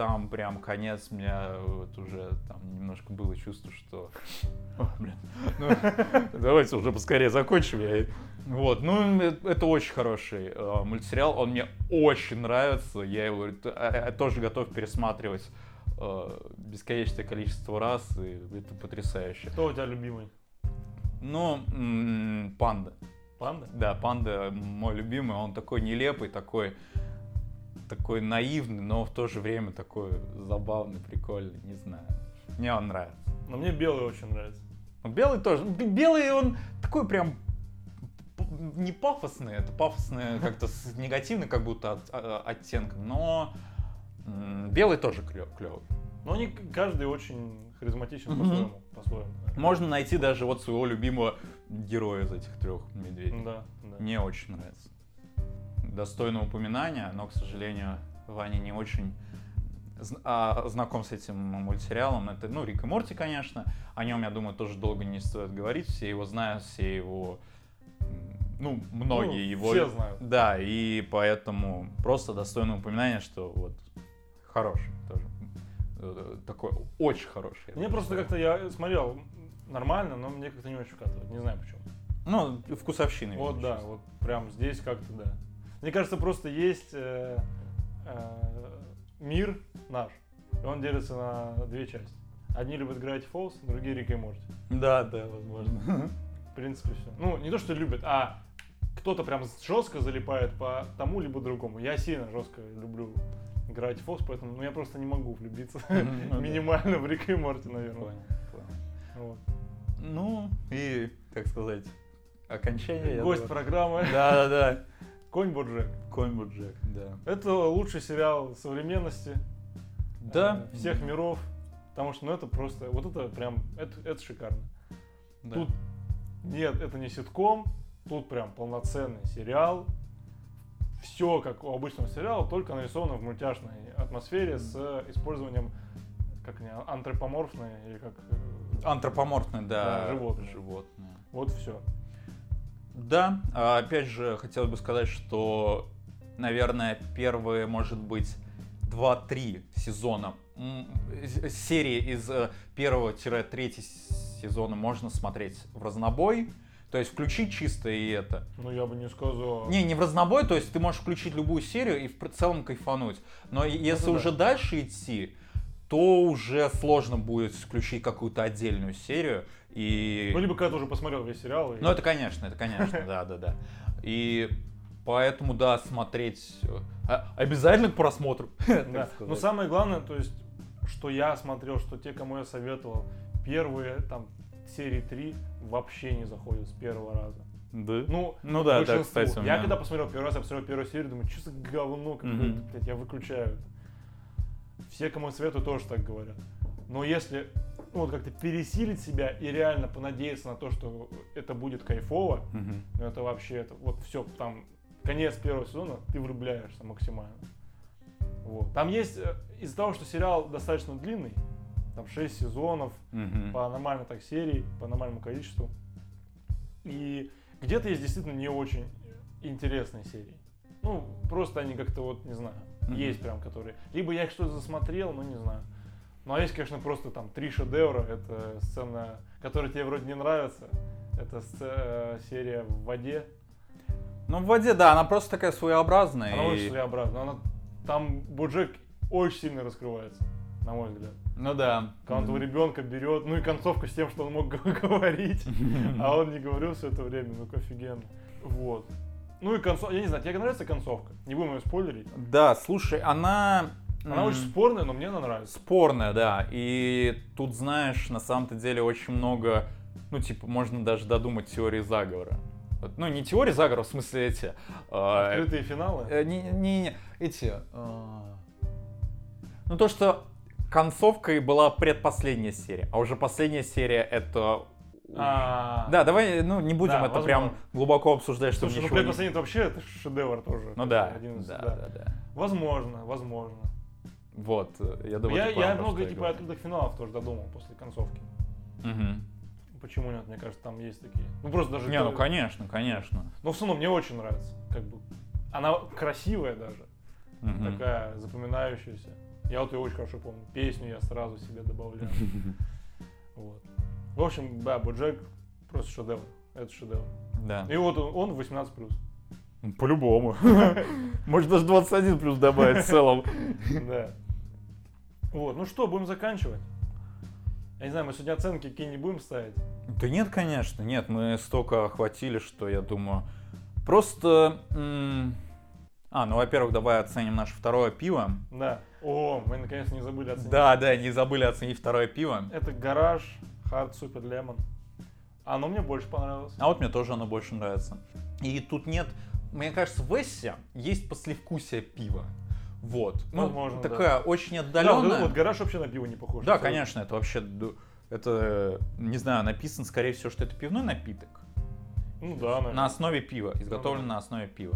там прям конец, у меня вот уже там немножко было чувство, что... О, блин. Ну, давайте уже поскорее закончим. Я... Вот, ну, это очень хороший э, мультсериал, он мне очень нравится, я его э, тоже готов пересматривать э, бесконечное количество раз, и это потрясающе. Кто у тебя любимый? Ну, м, панда. Панда? Да, панда мой любимый, он такой нелепый, такой, такой наивный, но в то же время такой забавный, прикольный, не знаю. Мне он нравится. Но мне белый очень нравится. Ну, Белый тоже. Белый он такой прям не пафосный, это пафосный как-то с негативным как будто от- а- оттенком, но белый тоже клевый. Но они каждый очень харизматичен по-своему. по-своему. Можно найти даже вот своего любимого героя из этих трех медведей. Да, да. Мне очень нравится. Достойно упоминания, но, к сожалению, Ваня не очень а, знаком с этим мультсериалом. Это, ну, Рик и Морти, конечно. О нем, я думаю, тоже долго не стоит говорить. Все его знают, все его... Ну, многие Ну, его... все знают. Да, и поэтому просто достойно упоминания, что вот хороший тоже. Э, Такой очень хороший. Мне просто как-то я смотрел нормально, но мне как-то не очень вкатывает. Не знаю почему. Ну, вкусовщины. Вот да, вот прям здесь как-то да. Мне кажется, просто есть э, э, мир наш. И он делится на две части. Одни любят Gravity Falls, другие Рик и Морти. Да, да, возможно. В принципе, все. Ну, не то, что любят, а кто-то прям жестко залипает по тому либо другому. Я сильно жестко люблю Gravity Falls, поэтому ну, я просто не могу влюбиться ну минимально в Рика и Морти, наверное. Ну, и, как сказать, окончание. Гость программы Да, да, да. Конь Боджек. Конь Боджек, да. Это лучший сериал современности. Да. э, Всех миров. Потому что, ну, это просто, вот это прям, это, это шикарно. Да. Тут нет, это не ситком, тут прям полноценный сериал. Все как у обычного сериала, только нарисовано в мультяшной атмосфере с использованием, как они, антропоморфные или как... э, Антропоморфное, да. Да, животное. животное. Вот все. Да, а опять же, хотелось бы сказать, что, наверное, первые, может быть, 2-3 сезона, серии из э, первого-третьего сезона можно смотреть в разнобой, то есть включить чисто и это. Ну, я бы не сказал. Не, не в разнобой, то есть ты можешь включить любую серию и в целом кайфануть. Но и- если Ну да. уже дальше идти, то уже сложно будет включить какую-то отдельную серию. И... Ну, либо когда ты уже посмотрел весь сериал. и- Ну, это конечно, это конечно, да, да, да. И поэтому, да, смотреть э, а- обязательно к просмотру. Да. Но самое главное, то есть, что я смотрел, что те, кому я советовал, первые там серии 3 вообще не заходят с первого раза. Да? Ну, Ну да, да, кстати, Я когда посмотрел первый раз, я посмотрел первую серию, думаю, что за говно какое-то, блядь, я выключаю. это». Все, кому я советую, тоже так говорят. Но если ну, вот как-то пересилить себя и реально понадеяться на то, что это будет кайфово, ну это вообще, это вот все, там, конец первого сезона, ты влюбляешься максимально. Вот. Там есть, э, из-за того, что сериал достаточно длинный, там 6 сезонов, Мгм. по нормальной так серии, по нормальному количеству. И где-то есть действительно не очень интересные серии. Ну, просто они как-то вот, не знаю. Мгм. Есть прям, которые... Либо я их что-то засмотрел, ну не знаю. Ну а есть, конечно, просто там три шедевра. Это сцена, которая тебе вроде не нравится. Это сце- э, серия в воде. Ну, в воде, да, она просто такая своеобразная. Она и- очень своеобразная. Она... Там Боджек очень сильно раскрывается, на мой взгляд. Ну да. Когда он этого ребенка берет, ну и концовка с тем, что он мог говорить, а он не говорил все это время, ну офигенно. Вот. Ну и концовка, я не знаю, тебе нравится концовка? Не будем ее спойлерить. Да, слушай, она... Она м, очень спорная, но мне она нравится. спорная, да. И тут, знаешь, на самом-то деле очень много, ну, типа, можно даже додумать теории заговора. Ну, не теории заговора, в смысле эти... э, Открытые финалы. э, не, не, не, эти... э, ну, то, что концовкой была предпоследняя серия, а уже последняя серия это... А, Да, давай, ну, не будем Да, это прям возможно. глубоко обсуждать, чтобы Слушай, ну ничего не- предпоследний это вообще это шедевр тоже. Ну да, Один из- да, да, да. Возможно, возможно. Вот, э, я думаю, я я много типа открытых финалов тоже додумал после концовки. Мгм. Почему нет? Мне кажется, там есть такие. Ну просто даже. Не, ну конечно, конечно. Но в основном мне очень нравится. Как бы. Она красивая даже. Мгм. Такая запоминающаяся. Я вот ее очень хорошо помню. Песню я сразу себе добавляю. Вот. В общем, да, Боджек просто шедевр. Это шедевр. Да. И вот он, он 18 плюс. По-любому. Может даже 21 плюс добавить в целом. Да. Вот, ну что, будем заканчивать? Я не знаю, мы сегодня оценки какие не будем ставить. Да нет, конечно, нет, мы столько охватили, что я думаю. Просто. А, ну, во-первых, давай оценим наше второе пиво. Да. О, мы наконец не забыли оценить. Да, да, не забыли оценить второе пиво. Это гараж Hard Super Lemon. Оно мне больше понравилось. А вот мне тоже оно больше нравится. И тут нет, мне кажется, в Эссе есть послевкусие пива. Вот. Ну, Возможно, такая очень Да, вот, отдаленная. это вот гараж вообще на пиво не похож. Да, конечно, это вообще, это, не знаю, написано, скорее всего, что это пивной напиток. Ну да, наверное. На основе пива, изготовлен Ну да. на основе пива.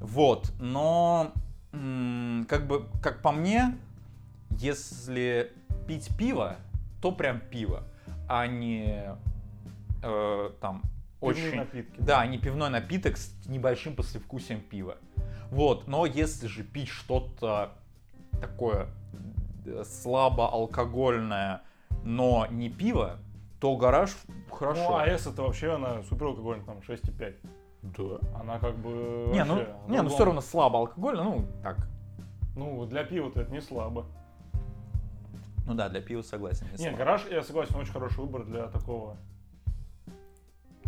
Вот, но, как бы, как по мне, если пить пиво, то прям пиво, а не э, там очень... напитки. Да, не пивной напиток с небольшим послевкусием пива. Вот, но если же пить что-то такое э, слабо алкогольное, но не пиво, то гараж хорошо. Ну, АЭС это вообще она супер алкогольная, там 6,5. Да. Она как бы Не, ну, не, ну все равно слабо алкогольно, ну так. Ну, для пива-то это не слабо. Ну да, для пива согласен. не Не, слабо. гараж, я согласен, очень хороший выбор для такого.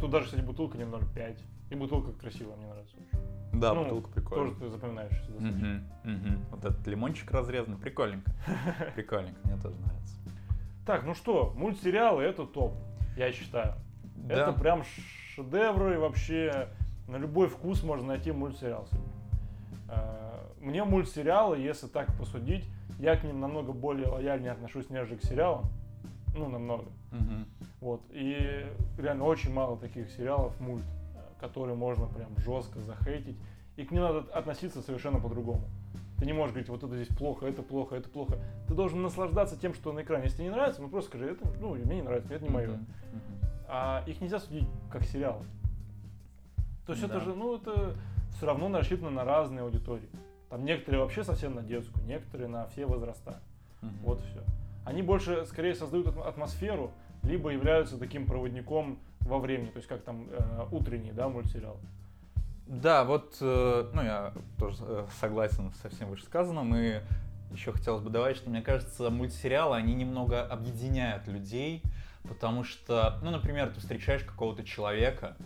Тут даже, кстати, бутылка не 0,5. И бутылка красивая, мне нравится очень. Да, ну, бутылка прикольная. Тоже ты достаточно. Мгм, мгм. Вот этот лимончик разрезанный, прикольненько. Прикольненько, мне тоже нравится. Так, ну что, мультсериалы это топ, я считаю. Это Да. прям шедевры и вообще на любой вкус можно найти мультсериал. Э, Мне мультсериалы, если так посудить, я к ним намного более лояльнее отношусь, нежели к сериалам. Ну, намного. Мгм. Вот. И реально очень мало таких сериалов мульт, которые можно прям жестко захейтить. И к ним надо относиться совершенно по-другому. Ты не можешь говорить, вот это здесь плохо, это плохо, это плохо. Ты должен наслаждаться тем, что на экране. Если тебе не нравится, ну просто скажи, это, ну, мне не нравится, это не мое. Мгм. А их нельзя судить как сериалы. То есть это Да. же, ну, это все равно рассчитано на разные аудитории. Там некоторые вообще совсем на детскую, некоторые на все возраста. Мгм. Вот все. Они больше, скорее, создают атм- атмосферу, либо являются таким проводником во времени, то есть как там э, утренний, да, мультсериал. Да, вот, э, ну, я тоже э, согласен со всем вышесказанным, и еще хотелось бы добавить, что мне кажется, мультсериалы, они немного объединяют людей, потому что, ну, например, ты встречаешь какого-то человека,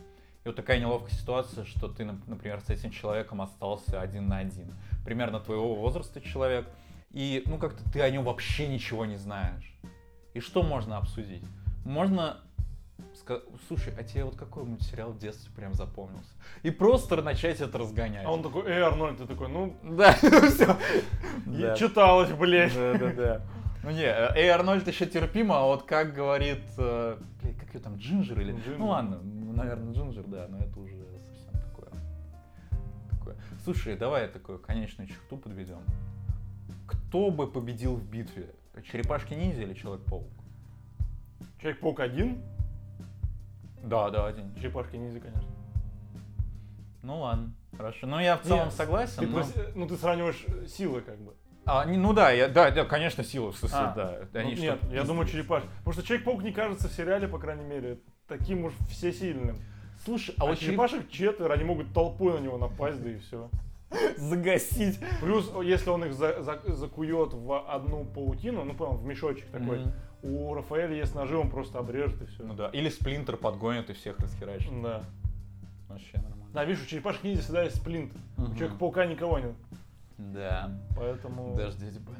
и вот такая неловкая ситуация, что ты, нап- например, с этим человеком остался один на один. Примерно твоего возраста человек, и, ну, как-то ты о нем вообще ничего не знаешь. И что можно обсудить? Можно слушай, а тебе вот какой мультсериал в детстве прям запомнился? И просто начать это разгонять. А он такой, эй, Арнольд, ты такой, ну, Да, все. и читалось, блядь. Да, да, да. Ну не, э, Эй, Арнольд еще терпимо, а вот как говорит, э, блядь, как ее там, Джинджер или... Джинджер. Ну ладно, наверное, Джинджер, да, но это уже совсем такое. такое. Слушай, давай такую конечную черту подведем. Кто бы победил в битве? Черепашки-ниндзя или Человек-паук? Человек-паук один, Да, да, один. черепашки ниндзя, конечно. Ну ладно, хорошо. Ну я в целом Нет, согласен. Ты но- просто- ну, ты сравниваешь э, силы, как бы. А, не- ну да, я, да, да, конечно, сила, в смысле, А, да. Ну, Они нет, что- я думаю, черепашки. Потому что Человек-паук не кажется в сериале, по крайней мере, таким уж всесильным. Слушай, А а вот вот череп- черепашек четверо, они могут толпой на него напасть, да и все. загасить. Плюс, если он их за- за- закует в одну паутину, ну, понял, в мешочек такой, Мгм. У Рафаэля есть ножи, он просто обрежет и все. Ну да. Или сплинтер подгонит и всех расхерачит. Да. Вообще нормально. Да, видишь, у черепашек ниндзя всегда есть сплинт. У Мгм. Человека-паука никого нет. Да. Поэтому... Даже дядя Бен.